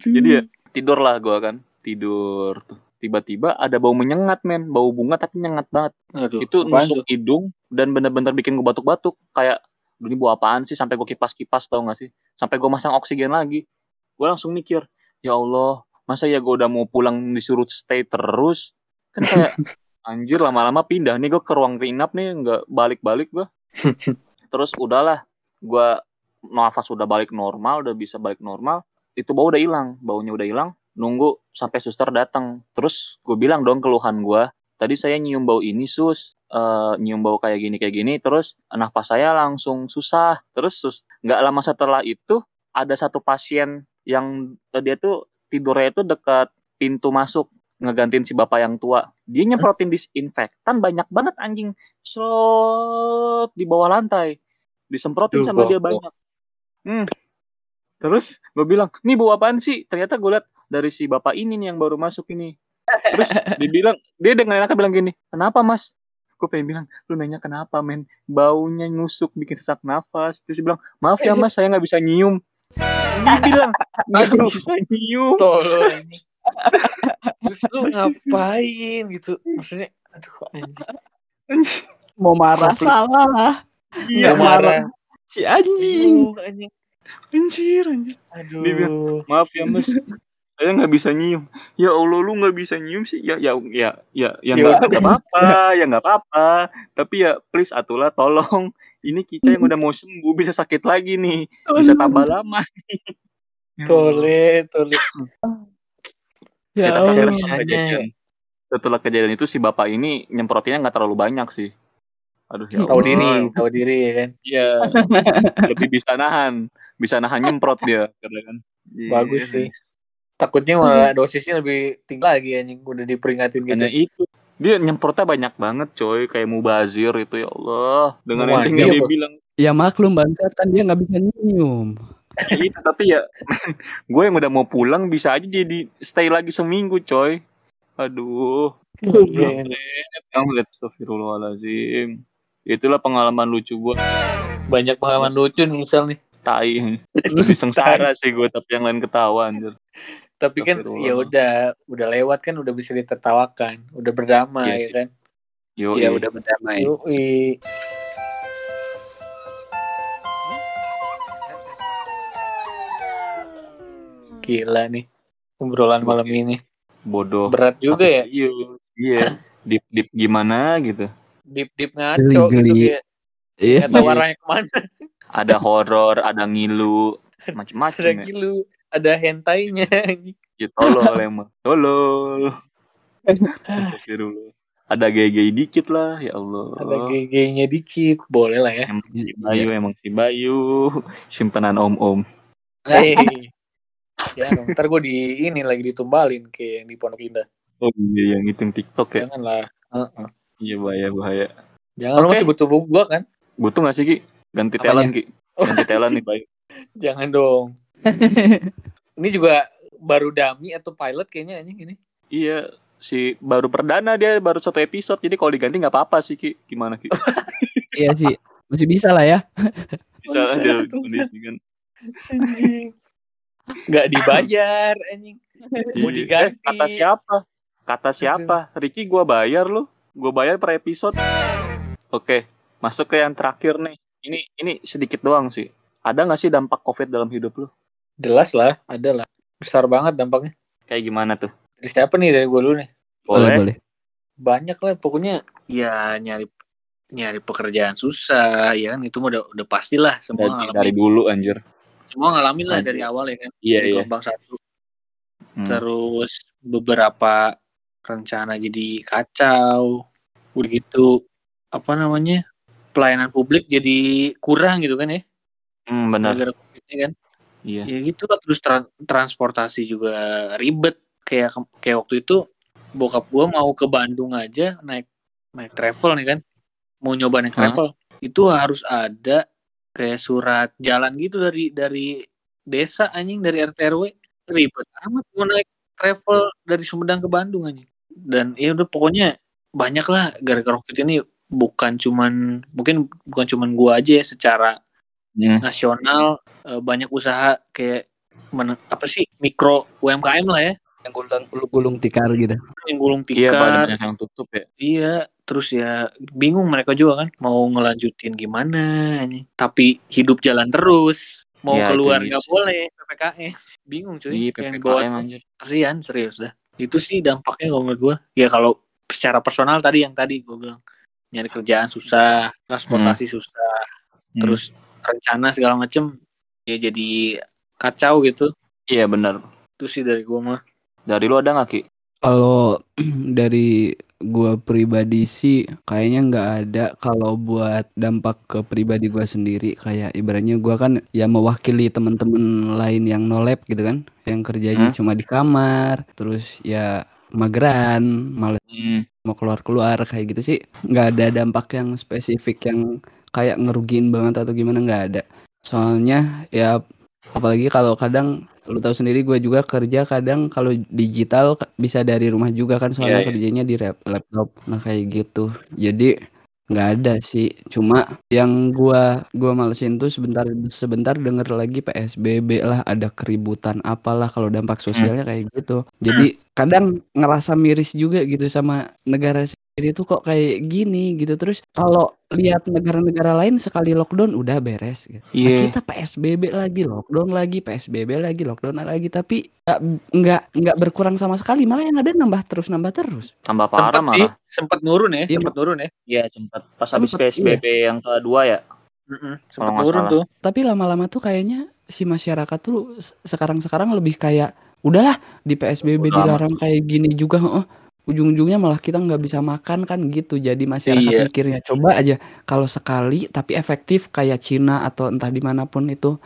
Jadi ya tidur lah gua kan, tidur tuh. Tiba-tiba ada bau menyengat men, bau bunga tapi nyengat banget. Aduh, Itu nusuk hidung dan bener-bener bikin gua batuk-batuk. Kayak "Duh, ini bau apaan sih sampai gua kipas-kipas tau gak sih? Sampai gua masang oksigen lagi. Gua langsung mikir, ya Allah, masa ya gua udah mau pulang disuruh stay terus? Kan kayak anjir lama-lama pindah nih gua ke ruang inap nih nggak balik-balik gua. Terus udahlah, gua nafas udah balik normal, udah bisa balik normal. Itu bau udah hilang, baunya udah hilang. Nunggu sampai suster datang. Terus gue bilang dong keluhan gua, tadi saya nyium bau ini sus, Eh, nyium bau kayak gini kayak gini. Terus nafas saya langsung susah. Terus sus, nggak lama setelah itu ada satu pasien yang eh, dia tuh tidurnya itu dekat pintu masuk ngegantiin si bapak yang tua. Dia nyemprotin disinfektan banyak banget anjing. Slot di bawah lantai. Disemprotin Duh, sama dia banyak. Hmm. Terus gue bilang, nih bau apaan sih? Ternyata gue liat dari si bapak ini nih yang baru masuk ini. Terus dia bilang, dia dengan enaknya bilang gini, kenapa mas? Gue pengen bilang, lu nanya kenapa men? Baunya nusuk bikin sesak nafas. Terus dia bilang, maaf ya mas, saya nggak bisa nyium. Dia bilang, nggak Aduh. bisa nyium. Tolol anjing. Terus lu ngapain gitu? Maksudnya, aduh anjing. Mau marah salah. Iya, marah. Si anjing. Anjing. Anjir, anjir. Aduh. Dia bilang, Maaf ya mas, saya nggak bisa nyium. Ya Allah lu nggak bisa nyium sih. Ya ya ya ya ya Ya nggak apa-apa, ya nggak apa-apa. Tapi ya please atulah tolong. Ini kita yang udah mau sembuh bisa sakit lagi nih, bisa tambah lama. nih. Tole, tole. Ya Ya, Allah. setelah kejadian, setelah kejadian itu si bapak ini nyemprotinnya nggak terlalu banyak sih. Aduh ya Tahu diri, tahu diri ya kan. Iya. Lebih bisa nahan, bisa nahan nyemprot dia, kan. Iya. Bagus sih. Takutnya malah dosisnya lebih tinggi lagi anjing udah diperingatin gitu. Hanya itu. Dia nyemprotnya banyak banget coy, kayak mubazir itu ya Allah. Dengan Wah, iya, dia Bro. bilang Ya maklum bangsat kan dia nggak bisa nyium. Iya, tapi ya gue yang udah mau pulang bisa aja jadi stay lagi seminggu, coy. Aduh. Iya. Kamu lihat Astagfirullahaladzim. Itulah pengalaman lucu gue. Banyak pengalaman lucu nih misal nih. Tai. Lebih sengsara sih gue, tapi yang lain ketawa anjir. Tapi kan ya udah udah lewat kan udah bisa ditertawakan, udah berdamai Iya ya sih. kan. Yo, Iya udah berdamai. Yoi. Gila nih obrolan malam ini. bodoh. Berat juga ya. Iya. Iya. Deep deep gimana gitu. Deep deep ngaco gitu kayak Iya. nggak tahu arahnya ke mana. Ada horor, ada ngilu, macem-macem Ada ya. gilu, ada hentainya. Ya, tolol emang. Tolol. Ada gay-gay dikit lah, ya Allah. ada GG-nya dikit, boleh lah ya. Emang si Iya. Bayu, emang si Bayu. Simpanan om-om. Hei. Ya, dong. ntar gue di ini lagi ditumbalin kayak yang di Pondok Indah. Oh iya, yang hitung TikTok ya. Janganlah. Heeh. Iya, bahaya, bahaya. Jangan lu Oke. masih butuh gua kan? Butuh gak sih, Ki? Ganti Apanya? telan, Ki. Ganti telan nih, Bayu. Jangan dong. Ini juga baru dummy atau pilot kayaknya ini ini. Iya, si baru perdana dia baru satu episode. Jadi kalau diganti nggak apa-apa sih, Ki. Gimana, Ki? iya sih. Masih bisa lah ya. Bisa Bisa, aja bisa. kondisi kan. Anjing. Nggak dibayar anjing. Mau Iya. diganti. Eh, kata siapa? Kata siapa? Ricky gua bayar lu. Gua bayar per episode. Oke, masuk ke yang terakhir nih. Ini ini sedikit doang sih. Ada nggak sih dampak COVID dalam hidup lu? Jelas lah, ada lah. Besar banget dampaknya. Kayak gimana tuh? Dari siapa nih dari gua dulu nih? Boleh, Boleh. boleh. Banyak lah pokoknya ya nyari nyari pekerjaan susah ya kan itu mah udah udah pastilah semua Dari, ngalamin dari dulu anjir. semua ngalamin lah Anjir. dari awal ya kan Iya, dari iya. gelombang satu Hmm. terus beberapa rencana jadi kacau udah gitu apa namanya pelayanan publik jadi kurang gitu kan ya? Hmm, benar. gara-gara covid kan? Iya. ya gitu lah terus tran- transportasi juga ribet. Kayak kayak waktu itu bokap gua mau ke Bandung aja naik naik travel nih kan? Mau nyoba naik Hah? travel. Itu harus ada kayak surat jalan gitu dari dari desa anjing dari RT RW ribet amat mau naik travel dari Sumedang ke Bandung anjing. Dan ya udah pokoknya banyak lah gara-gara covid ini bukan cuman mungkin bukan cuman gua aja ya secara Hmm. nasional eh, banyak usaha kayak men- apa sih mikro UMKM lah ya. Yang gulung, gulung tikar gitu. yang gulung Iya, tikar. banyak yang tutup ya. iya terus ya bingung mereka juga kan mau ngelanjutin gimana ini. Tapi hidup jalan terus mau Iya, keluar nggak sih. boleh ppkm bingung cuy. Iya, yang bawa kasihan serius dah. Itu sih dampaknya kalau menurut gue ya kalau secara personal tadi yang tadi gue bilang nyari kerjaan susah transportasi susah Hmm. terus rencana segala macem ya jadi kacau gitu Iya, benar. itu sih dari gue mah Dari lu ada nggak, Ki? Kalau dari gua pribadi sih kayaknya nggak ada kalau buat dampak ke pribadi gua sendiri kayak ibaratnya gua kan ya mewakili teman-teman lain yang no lab gitu kan yang kerjanya Hmm. cuma di kamar terus ya mageran malas Hmm. Mau keluar-keluar kayak gitu sih nggak ada dampak yang spesifik yang kayak ngerugiin banget atau gimana nggak ada. Soalnya ya apalagi kalau kadang lu tahu sendiri gue juga kerja kadang kalau digital bisa dari rumah juga kan soalnya Iya, iya. kerjanya di laptop. Nah kayak gitu. Jadi nggak ada sih. Cuma yang gua gua malesin tuh sebentar sebentar denger lagi PSBB lah ada keributan apalah kalau dampak sosialnya kayak gitu. Jadi kadang ngerasa miris juga gitu sama negara sendiri tuh kok kayak gini gitu terus kalau lihat negara-negara lain sekali lockdown udah beres gitu. Nah, Iya. kita PSBB lagi lockdown lagi PSBB lagi lockdown lagi tapi nggak nggak nggak berkurang sama sekali malah yang ada nambah terus nambah terus Tambah parah sempat sih malah. sempat nurun ya Iya, sempat nurun ya Iya, sempat pas habis Sempet, PSBB yang kedua ya. Nurun salah. tuh tapi lama-lama tuh kayaknya si masyarakat tuh se- sekarang-sekarang lebih kayak udahlah di PSBB amat. dilarang kayak gini juga heeh. Ujung-ujungnya malah kita nggak bisa makan kan gitu jadi masyarakat Iya. mikirnya coba aja kalau sekali tapi efektif kayak Cina atau entah di mana pun itu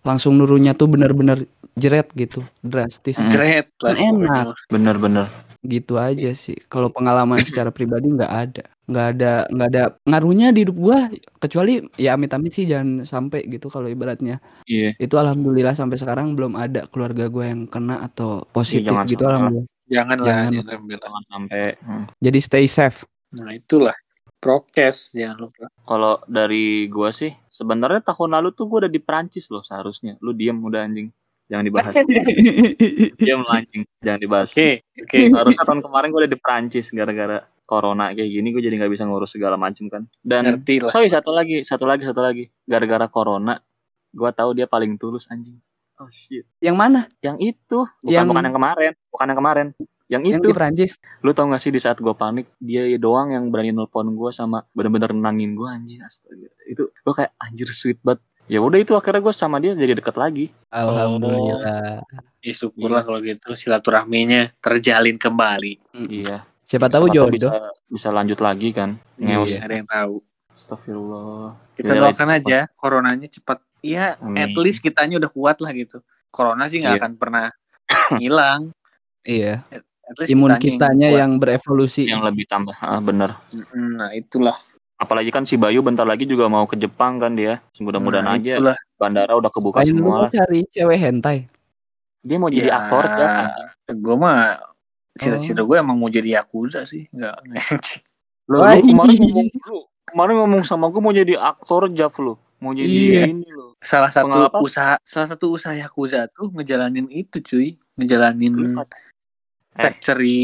langsung nurunnya tuh bener-bener jeret gitu drastis. Great lah Kan enak. Bener-bener. Gitu aja sih. Kalau pengalaman secara pribadi nggak ada. Nggak ada nggak ada ngaruhnya di hidup gua kecuali ya amit-amit sih jangan sampai gitu kalau ibaratnya. Iya. Itu alhamdulillah sampai sekarang belum ada keluarga gua yang kena atau positif jangan gitu alhamdulillah. Jangan lah, Jangan. sampai. hmm. Jadi stay safe. Nah itulah prokes jangan lupa. Kalau dari gua sih, sebenarnya tahun lalu tuh gua udah di Prancis loh seharusnya. Lu diem udah anjing. Jangan dibahas. Diam lu anjing. Jangan dibahas. Oke, oke. Harusnya tahun kemarin gue udah di Prancis gara-gara corona kayak gini gue jadi nggak bisa ngurus segala macem kan. Dan Ngerti lah. sorry satu lagi, satu lagi, satu lagi. Gara-gara corona, gue tahu dia paling tulus anjing. Oh shit. yang mana? Yang itu bukan Yang- bukan yang kemarin, bukan yang kemarin. Yang Yang itu, di Prancis. lu tau gak sih di saat gue panik, dia doang yang berani nelpon gue sama bener-bener nenangin gue anjing. Astaga. Itu gue kayak anjir sweet banget. Ya udah itu akhirnya gue sama dia jadi deket lagi. Alhamdulillah. Ya, syukurlah kalau gitu silaturahminya terjalin kembali. Iya. Siapa tahu Siapa jodoh. bisa bisa lanjut lagi kan. Iya. Ada yang tahu. Astagfirullah. Kita Iya, doakan cepat. aja coronanya cepat. Ya, Amin. at least kitanya udah kuat lah gitu. Corona sih nggak Iya. akan pernah hilang. Iya. At least Imun kitanya kitanya kuat. yang berevolusi. Yang lebih tambah, ah, bener. Nah itulah. Apalagi kan si Bayu bentar lagi juga mau ke Jepang kan dia. Mudah-mudahan Nah, aja Itulah. bandara udah kebuka Lain semua lah. cari cewek hentai. Dia mau jadi Ya, aktor ya. Gue mah cita-cita gue emang mau jadi yakuza sih, nggak. Lu, lu kemarin iya. ngomong lu kemarin ngomong sama gue mau jadi aktor Jaf lu. Mau jadi Iya. ini lu. salah satu Pengalaman? usaha, salah satu usaha yakuza tuh ngejalanin itu cuy, ngejalanin Eh. factory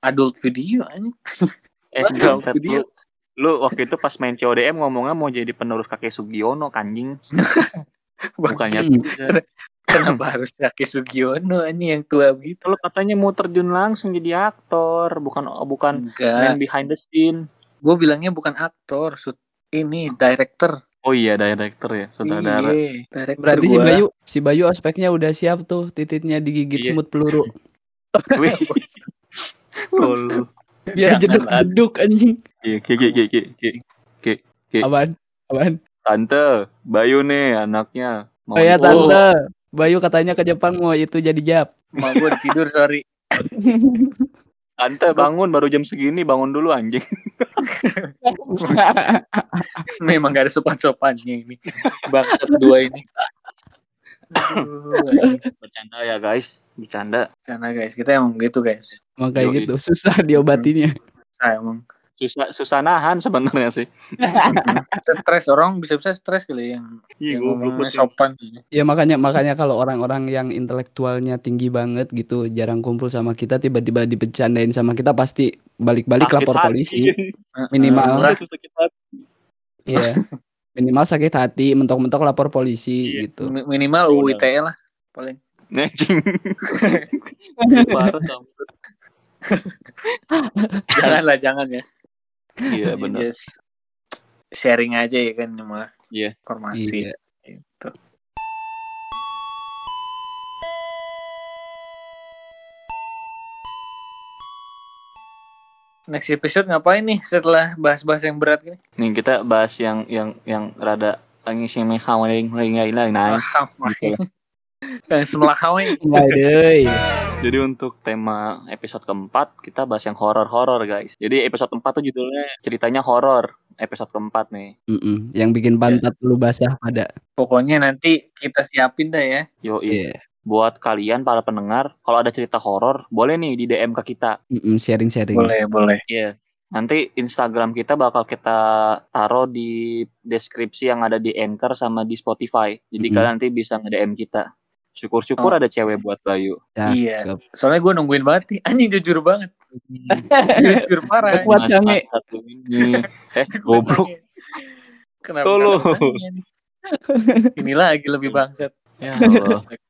adult video aja. Eh, Adult video. lu, lu waktu itu pas main CODM ngomongnya mau jadi penerus kakek Sugiono kanjing. Bukannya. Kenapa harus Kaki Sugiono ini yang tua begitu? Lu katanya mau terjun langsung jadi aktor, bukan bukan Enggak. man behind the scene. Gue bilangnya bukan aktor, sut- ini director. Oh iya, director ya, saudara. Iya, director Berarti si gua. Bayu, si Bayu ospeknya udah siap tuh, titiknya digigit Iya. semut peluru. Oh. Biar Jangan, jeduk-jeduk anjing. Iya, ki ki ki ki ki. Ki. Apaan? Apaan? Tante, Bayu nih anaknya. Mau Oh ya tante, Bayu katanya ke Jepang mau itu jadi jap. Mau gue tidur sorry. Tante bangun baru jam segini, bangun dulu anjing. Memang gak ada sopan-sopannya ini. Bangsat dua ini. Bercanda ya guys, bercanda. Karena guys, kita emang gitu guys. Makanya Yoi. gitu, susah diobatinnya. Saya emang Susah susah nahan sebenarnya sih. stres orang bisa-bisa stres kali yang Iya, yang sopan. Ya makanya makanya kalau orang-orang yang intelektualnya tinggi banget gitu, jarang kumpul sama kita, tiba-tiba dibecandain sama kita pasti balik-balik Sakit lapor hati. polisi. Minimal. Iya. Minimal sakit hati, mentok-mentok lapor polisi Iya. gitu. Mi- minimal UU ITE lah paling. Anjing. Parah kamu. jangan lah, jangan ya. Iya benar. Just sharing aja ya kan cuma Iya. informasi Iya. gitu. Next episode ngapain nih setelah bahas-bahas yang berat gini? Nih kita bahas yang yang yang rada ngisi mehau lain lain lain sebelah. Waduh. Jadi untuk tema episode keempat kita bahas yang horor-horor guys. Jadi episode keempat tuh judulnya ceritanya horor. Episode keempat nih. Mm-mm, Yang bikin pantat lu basah pada. Pokoknya nanti kita siapin dah ya. Yo Iya. buat kalian para pendengar kalau ada cerita horor boleh nih di DM ke kita. Sharing-sharing. Boleh, boleh. Iya. Nanti Instagram kita bakal kita taruh di deskripsi yang ada di Anchor sama di Spotify. Jadi Mm-mm. kalian nanti bisa nge-DM kita. Syukur-syukur Oh. ada cewek buat Bayu. Ya, iya. cakep. Soalnya gue nungguin banget nih. Anjing jujur banget. jujur parah. Kuat sange. Eh, goblok. Kenapa Tolong. Ini lagi lebih bangsat. Ya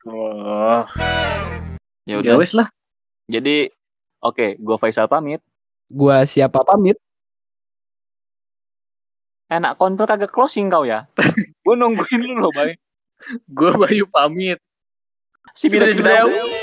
Allah. Ya Ya udah. wis lah. Jadi oke, gua Faisal pamit. Gua siapa pamit? Enak kontrol kagak closing kau ya. gua nungguin lu loh, Bay. Gue Bayu pamit. Si Sudah, bida sudah.